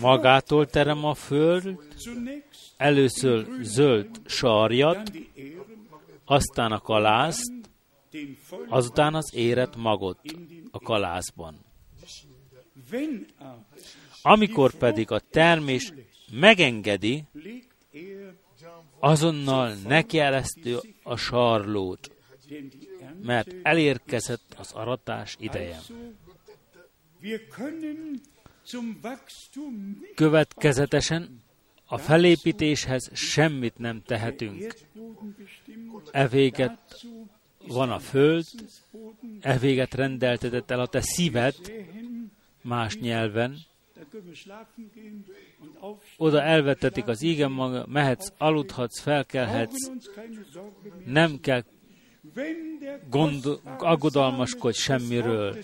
Magától terem a föld, először zöld sarjat, aztán a kalászt, azután az érett magot a kalászban. Amikor pedig a termés megengedi, azonnal nekielesztő a sarlót, mert elérkezett az aratás ideje. Következetesen a felépítéshez semmit nem tehetünk. Evéget van a föld, evéget rendeltetett el a te szíved más nyelven, oda elvettetik az igen maga, mehetsz, aludhatsz, felkelhetsz, nem kell gond, aggodalmaskodj semmiről.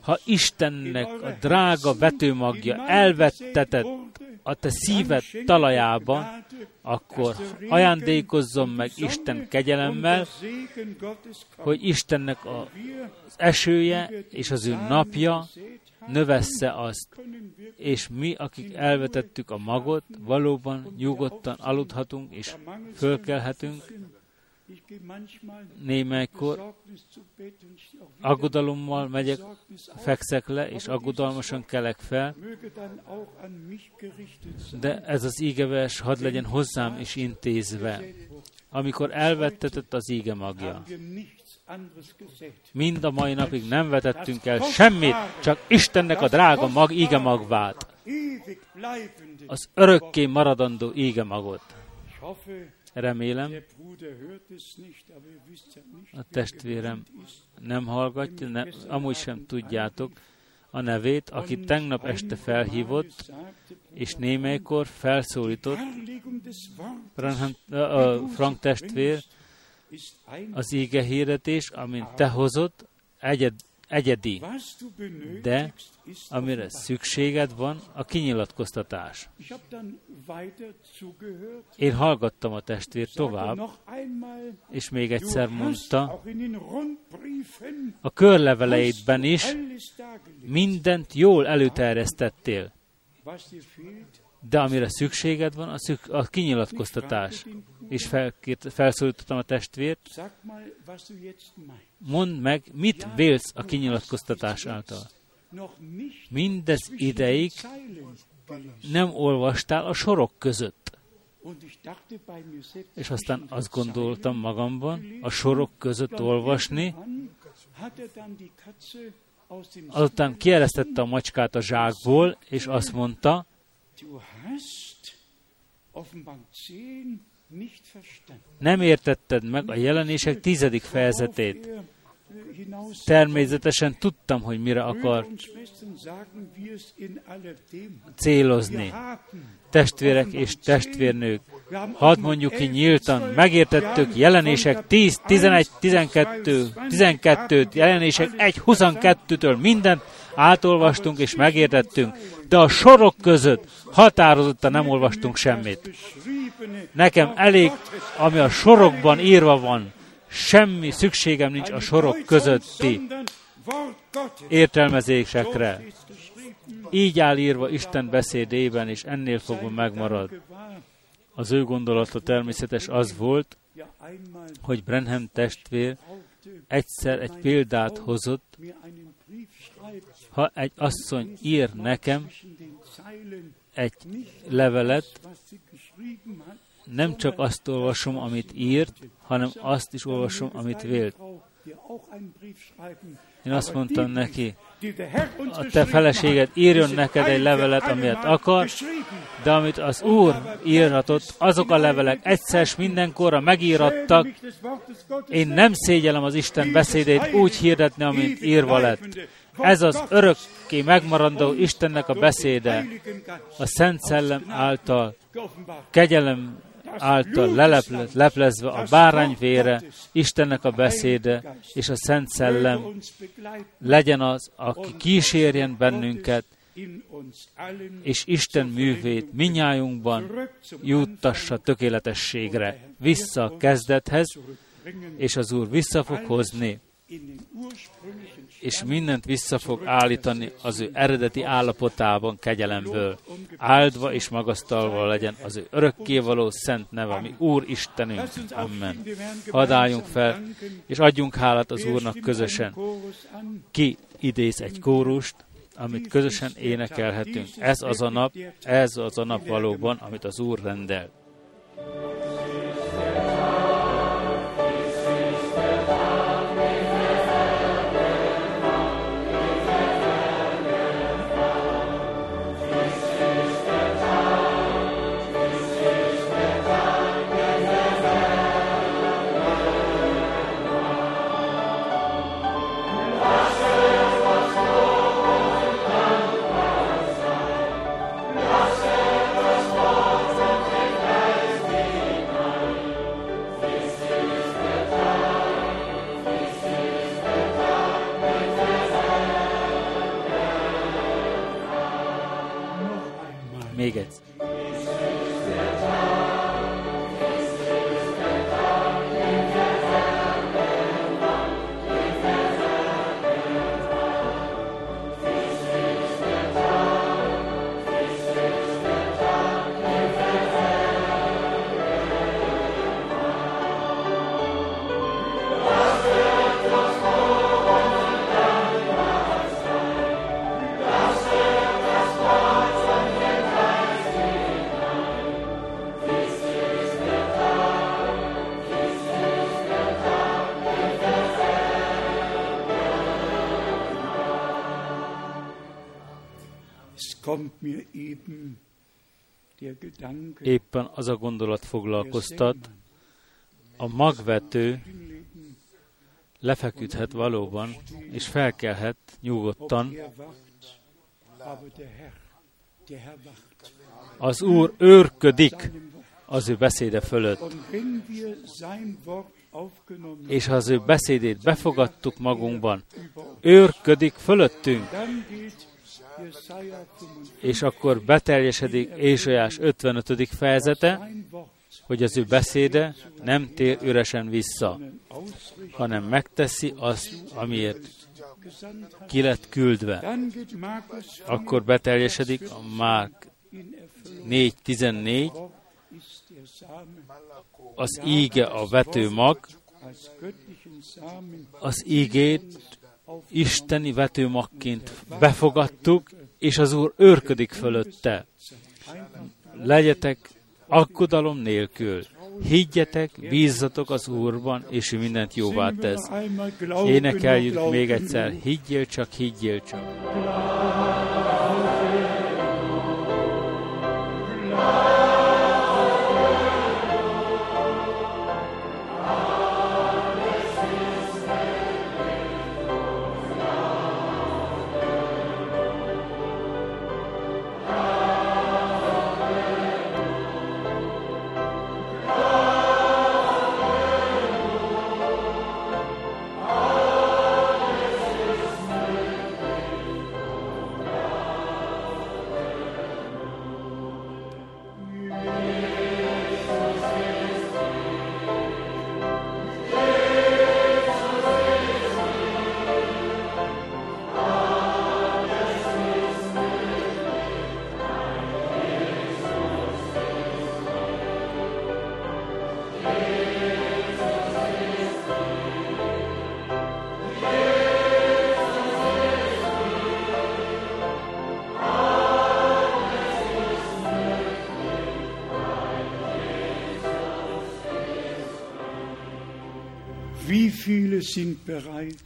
Ha Istennek a drága vetőmagja elvettetett a te szíved talajába, akkor ajándékozzon meg Isten kegyelemmel, hogy Istennek az esője és az ő napja növessze azt, és mi, akik elvetettük a magot, valóban nyugodtan aludhatunk és fölkelhetünk, Némelykor aggodalommal megyek, fekszek le, és aggodalmasan kelek fel, de ez az ígeves hadd legyen hozzám is intézve, amikor elvettetett az íge magja. Mind a mai napig nem vetettünk el semmit, csak Istennek a drága mag, íge magvát. az örökké maradandó ége magot. Remélem, a testvérem nem hallgatja, ne, amúgy sem tudjátok a nevét, aki tegnap este felhívott, és némelykor felszólított. Frank testvér, az ége hirdetés, amint te hozott, egyed, egyedi, de amire szükséged van, a kinyilatkoztatás. Én hallgattam a testvér tovább, és még egyszer mondta, a körleveleidben is mindent jól előterjesztettél. De amire szükséged van, a, szük, a kinyilatkoztatás. És felkért, felszólítottam a testvért, mondd meg, mit vélsz a kinyilatkoztatás által. Mindez ideig nem olvastál a sorok között. És aztán azt gondoltam magamban, a sorok között olvasni, azután kieresztette a macskát a zsákból, és azt mondta, nem értetted meg a jelenések tizedik fejezetét. Természetesen tudtam, hogy mire akar célozni. Testvérek és testvérnők, hadd mondjuk ki nyíltan, megértettük jelenések 10, 11, 12, 12, jelenések 1, 22-től mindent átolvastunk és megértettünk, de a sorok között határozottan nem olvastunk semmit. Nekem elég, ami a sorokban írva van, semmi szükségem nincs a sorok közötti értelmezésekre. Így áll írva Isten beszédében, és ennél fogva megmarad. Az ő gondolata természetes az volt, hogy Brenham testvér egyszer egy példát hozott, ha egy asszony ír nekem egy levelet, nem csak azt olvasom, amit írt, hanem azt is olvasom, amit vélt. Én azt mondtam neki, a te feleséged írjon neked egy levelet, amilyet akar, de amit az Úr írhatott, azok a levelek egyszer mindenkorra megírattak, én nem szégyelem az Isten beszédét úgy hirdetni, amint írva lett. Ez az örökké megmaradó Istennek a beszéde, a Szent Szellem által, kegyelem által leleplezve, leplezve a bárány vére, Istennek a beszéde és a Szent Szellem. Legyen az, aki kísérjen bennünket, és Isten művét minnyájunkban juttassa tökéletességre, vissza a kezdethez, és az Úr vissza fog hozni és mindent vissza fog állítani az ő eredeti állapotában kegyelemből. Áldva és magasztalva legyen az ő örökkévaló szent neve, mi Úr Istenünk. Amen. Hadd álljunk fel, és adjunk hálát az Úrnak közösen. Ki idéz egy kórust, amit közösen énekelhetünk. Ez az a nap, ez az a nap valóban, amit az Úr rendel. Éppen az a gondolat foglalkoztat, a magvető lefeküdhet valóban, és felkelhet nyugodtan. Az Úr őrködik az ő beszéde fölött. És ha az ő beszédét befogadtuk magunkban, őrködik fölöttünk, és akkor beteljesedik Ézsajás 55. fejezete, hogy az ő beszéde nem tér üresen vissza, hanem megteszi azt, amiért ki lett küldve. Akkor beteljesedik a Márk 4.14, az íge a vető mag, az ígét isteni vetőmagként befogadtuk, és az Úr őrködik fölötte. Legyetek aggodalom nélkül. Higgyetek, bízzatok az Úrban, és ő mindent jóvá tesz. Énekeljük még egyszer, higgyél csak, higgyél csak.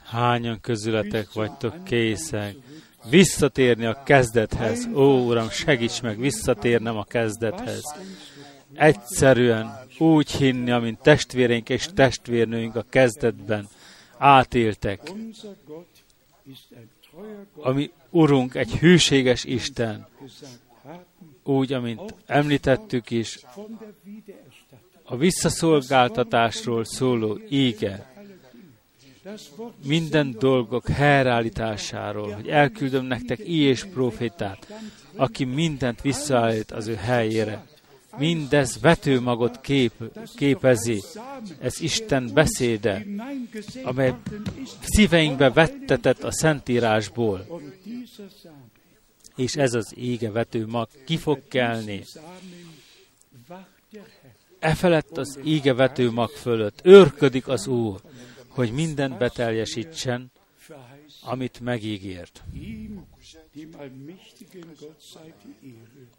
Hányan közületek vagytok készek visszatérni a kezdethez? Ó, Uram, segíts meg visszatérnem a kezdethez. Egyszerűen úgy hinni, amint testvéreink és testvérnőink a kezdetben átéltek. Ami Urunk egy hűséges Isten, úgy, amint említettük is, a visszaszolgáltatásról szóló íge, minden dolgok helyreállításáról, hogy elküldöm nektek és profétát, aki mindent visszaállít az ő helyére. Mindez vetőmagot kép, képezi. Ez Isten beszéde, amely szíveinkbe vettetett a Szentírásból. És ez az ége vetőmag ki fog kelni. E felett az ége vetőmag fölött őrködik az Úr hogy mindent beteljesítsen, amit megígért.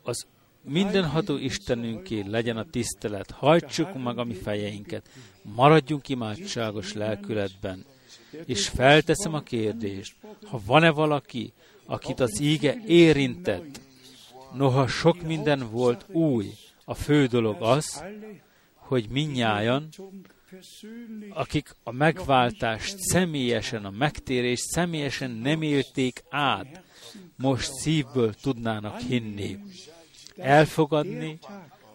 Az mindenható Istenünké legyen a tisztelet, hajtsuk meg a mi fejeinket, maradjunk imádságos lelkületben, és felteszem a kérdést, ha van-e valaki, akit az íge érintett, noha sok minden volt új, a fő dolog az, hogy minnyájan akik a megváltást személyesen, a megtérést személyesen nem élték át, most szívből tudnának hinni. Elfogadni,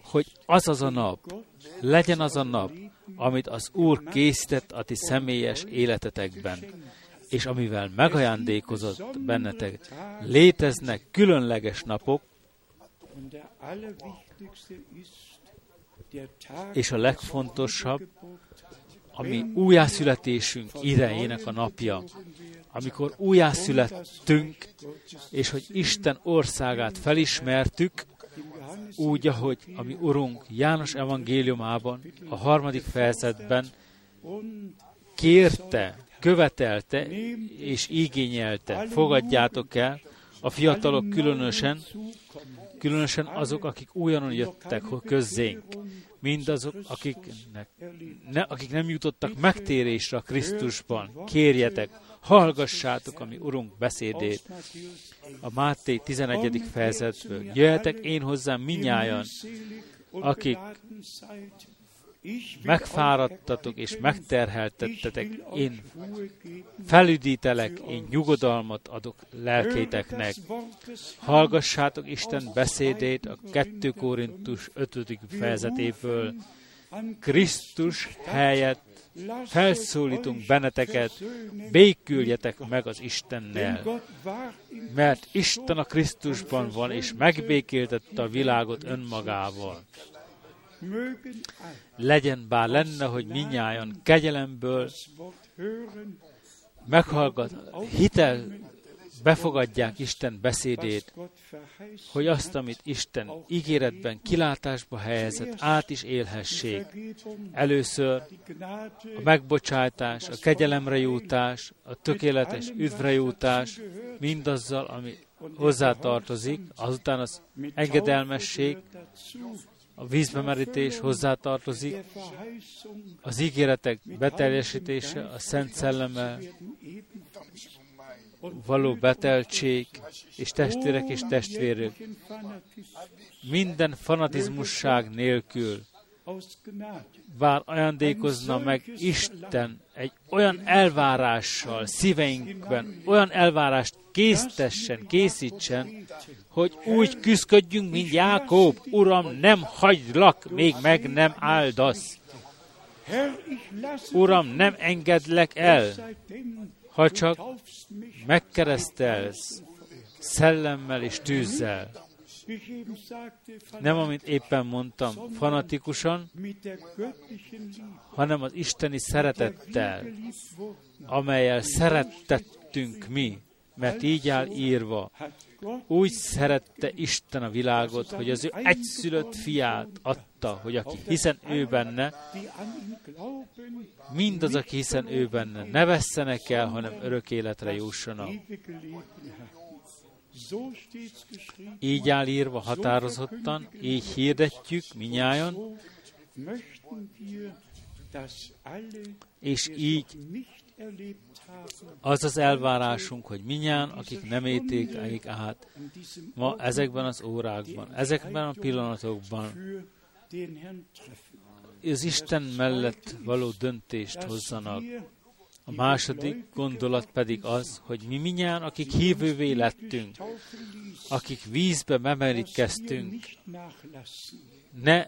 hogy az az a nap, legyen az a nap, amit az Úr készített a ti személyes életetekben, és amivel megajándékozott bennetek. Léteznek különleges napok, és a legfontosabb, ami újjászületésünk idejének a napja, amikor újjászülettünk, és hogy Isten országát felismertük, úgy, ahogy a mi Urunk János evangéliumában, a harmadik fejezetben kérte, követelte és igényelte, fogadjátok el, a fiatalok különösen, különösen azok, akik újonnan jöttek közzénk, mindazok, akiknek, ne, akik nem jutottak megtérésre a Krisztusban, kérjetek, hallgassátok a mi Urunk beszédét. a Máté 11. fejezetből. Jöhetek én hozzám minnyájan, akik megfáradtatok és megterheltettetek, én felüdítelek, én nyugodalmat adok lelkéteknek. Hallgassátok Isten beszédét a 2 Korintus 5. fejezetéből. Krisztus helyett felszólítunk benneteket, béküljetek meg az Istennel, mert Isten a Krisztusban van, és megbékéltette a világot önmagával. Legyen bár lenne, hogy minnyáján kegyelemből meghallgat, hitel befogadják Isten beszédét, hogy azt, amit Isten ígéretben, kilátásba helyezett, át is élhessék. Először a megbocsátás, a kegyelemre jutás, a tökéletes üdvre jutás, mindazzal, ami hozzátartozik, azután az engedelmesség, a vízbemerítés hozzátartozik, az ígéretek beteljesítése, a Szent Szellemmel való beteltség, és testvérek és testvérek, minden fanatizmusság nélkül, bár ajándékozna meg Isten egy olyan elvárással szíveinkben, olyan elvárást késztessen, készítsen, hogy úgy küzdködjünk, mint Jákob, Uram, nem hagylak, még meg nem áldasz. Uram, nem engedlek el, ha csak megkeresztelsz szellemmel és tűzzel. Nem, amit éppen mondtam, fanatikusan, hanem az isteni szeretettel, amelyel szerettettünk mi, mert így áll írva, úgy szerette Isten a világot, hogy az ő egyszülött fiát adta, hogy aki hiszen ő benne, mindaz, aki hiszen ő benne, ne vesszenek el, hanem örök életre jussanak. Így áll írva határozottan, így hirdetjük minnyájon, és így az az elvárásunk, hogy minnyáján, akik nem élték át ma ezekben az órákban, ezekben a pillanatokban, az Isten mellett való döntést hozzanak. A második gondolat pedig az, hogy mi minnyáján, akik hívővé lettünk, akik vízbe memerítkeztünk, ne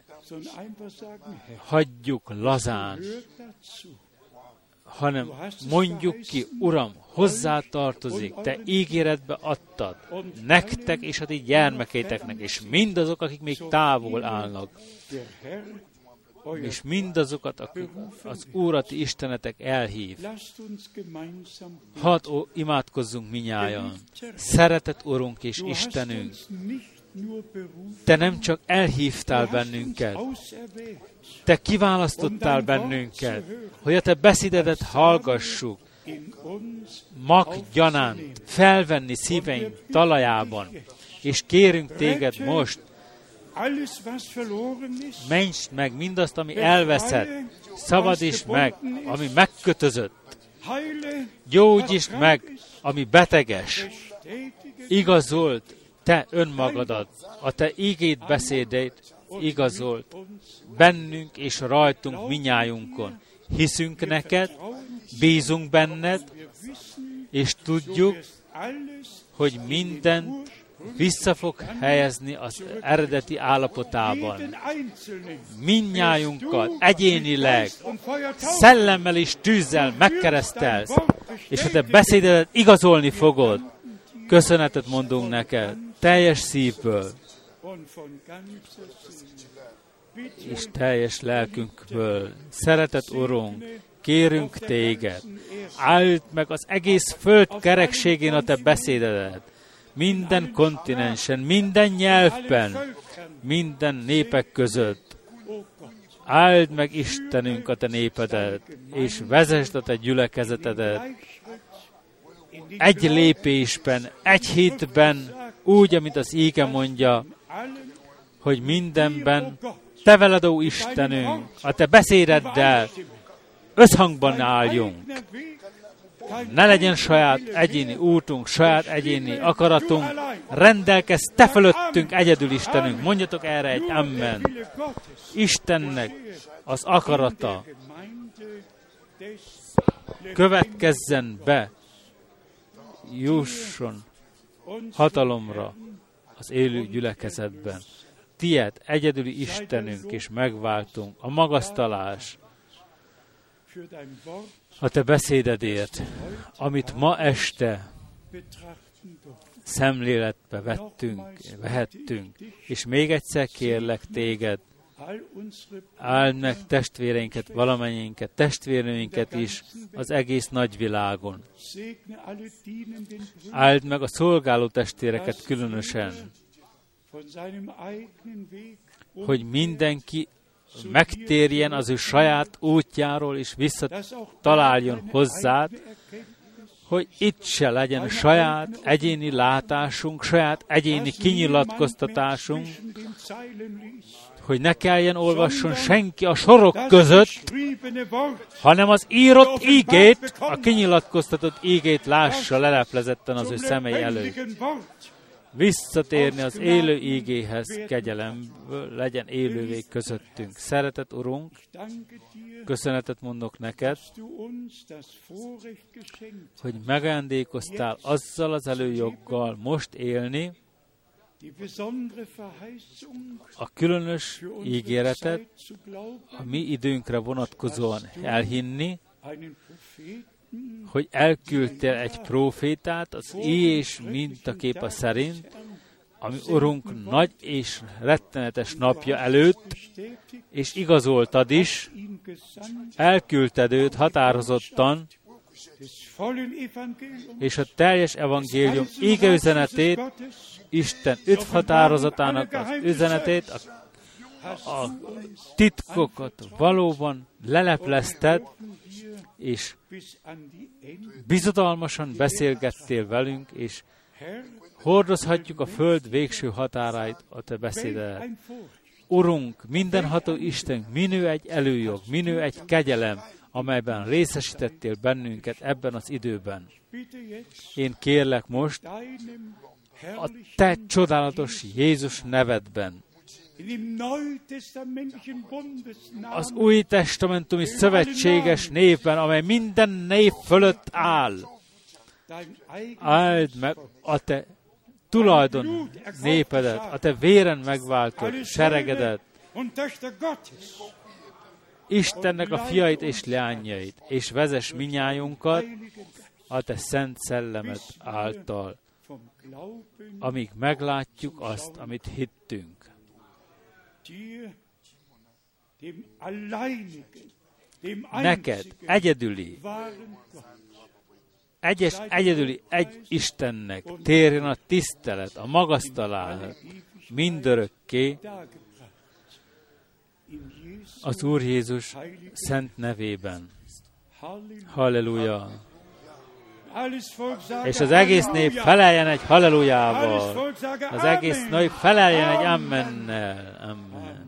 hagyjuk lazán, hanem mondjuk ki, Uram, hozzá tartozik, Te ígéretbe adtad, nektek és a ti gyermekéteknek, és mindazok, akik még távol állnak, és mindazokat, akik az Úrati Istenetek elhív. Hadd imádkozzunk minnyáján. Szeretett Urunk és Istenünk, Te nem csak elhívtál bennünket, te kiválasztottál bennünket, hogy a Te beszédedet hallgassuk, mag gyanánt felvenni szíveink talajában, és kérünk Téged most, mentsd meg mindazt, ami elveszett, szabadíts meg, ami megkötözött, gyógyítsd meg, ami beteges, igazolt Te önmagadat, a Te ígét beszédeit, igazolt. bennünk és rajtunk minnyájunkon. Hiszünk neked, bízunk benned, és tudjuk, hogy minden vissza fog helyezni az eredeti állapotában. Minnyájunkat egyénileg, szellemmel és tűzzel megkeresztelsz, és ha te beszédedet igazolni fogod, köszönetet mondunk neked, teljes szívből és teljes lelkünkből. Szeretett Urunk, kérünk Téged, áld meg az egész föld kerekségén a Te beszédedet, minden kontinensen, minden nyelvben, minden népek között. Áld meg Istenünk a Te népedet, és vezesd a Te gyülekezetedet egy lépésben, egy hitben, úgy, amit az íge mondja, hogy mindenben te veled, ó Istenünk, a te beszédeddel összhangban álljunk. Ne legyen saját egyéni útunk, saját egyéni akaratunk, rendelkezz te fölöttünk, egyedül Istenünk. Mondjatok erre egy amen. Istennek az akarata következzen be, jusson hatalomra az élő gyülekezetben. Tied, egyedüli Istenünk és megváltunk, a magasztalás, a te beszédedért, amit ma este szemléletbe vettünk, vehettünk, és még egyszer kérlek téged, áld meg testvéreinket, valamennyiinket, testvérnőinket is az egész nagyvilágon. Áld meg a szolgáló testvéreket különösen, hogy mindenki megtérjen az ő saját útjáról, és visszataláljon hozzád, hogy itt se legyen saját egyéni látásunk, saját egyéni kinyilatkoztatásunk, hogy ne kelljen olvasson senki a sorok között, hanem az írott ígét, a kinyilatkoztatott ígét lássa leleplezetten az ő szemei előtt visszatérni az élő ígéhez, kegyelemből legyen élővé közöttünk. Szeretett Urunk, köszönetet mondok neked, hogy megándékoztál azzal az előjoggal most élni, a különös ígéretet a mi időnkre vonatkozóan elhinni, hogy elküldtél egy profétát az és mintaképa szerint, ami Urunk nagy és rettenetes napja előtt, és igazoltad is, elküldted őt határozottan, és a teljes evangélium ége üzenetét, Isten öt határozatának az üzenetét, a, a titkokat valóban leleplezted, és bizodalmasan beszélgettél velünk, és hordozhatjuk a föld végső határait a te beszédedet. Urunk, mindenható Isten, minő egy előjog, minő egy kegyelem, amelyben részesítettél bennünket ebben az időben. Én kérlek most a te csodálatos Jézus nevedben, az új testamentumi szövetséges névben, amely minden név fölött áll, áld meg a te tulajdon népedet, a te véren megváltott seregedet, Istennek a fiait és leányait, és vezes minnyájunkat a te szent szellemet által, amíg meglátjuk azt, amit hittünk neked egyedüli, egyes, egyedüli egy Istennek. térjen a tisztelet, a magasztalálat mindörökké. Az Úr Jézus szent nevében. Halleluja! És az egész nép feleljen egy hallelujával. Az egész nép feleljen egy ammennel. Amen.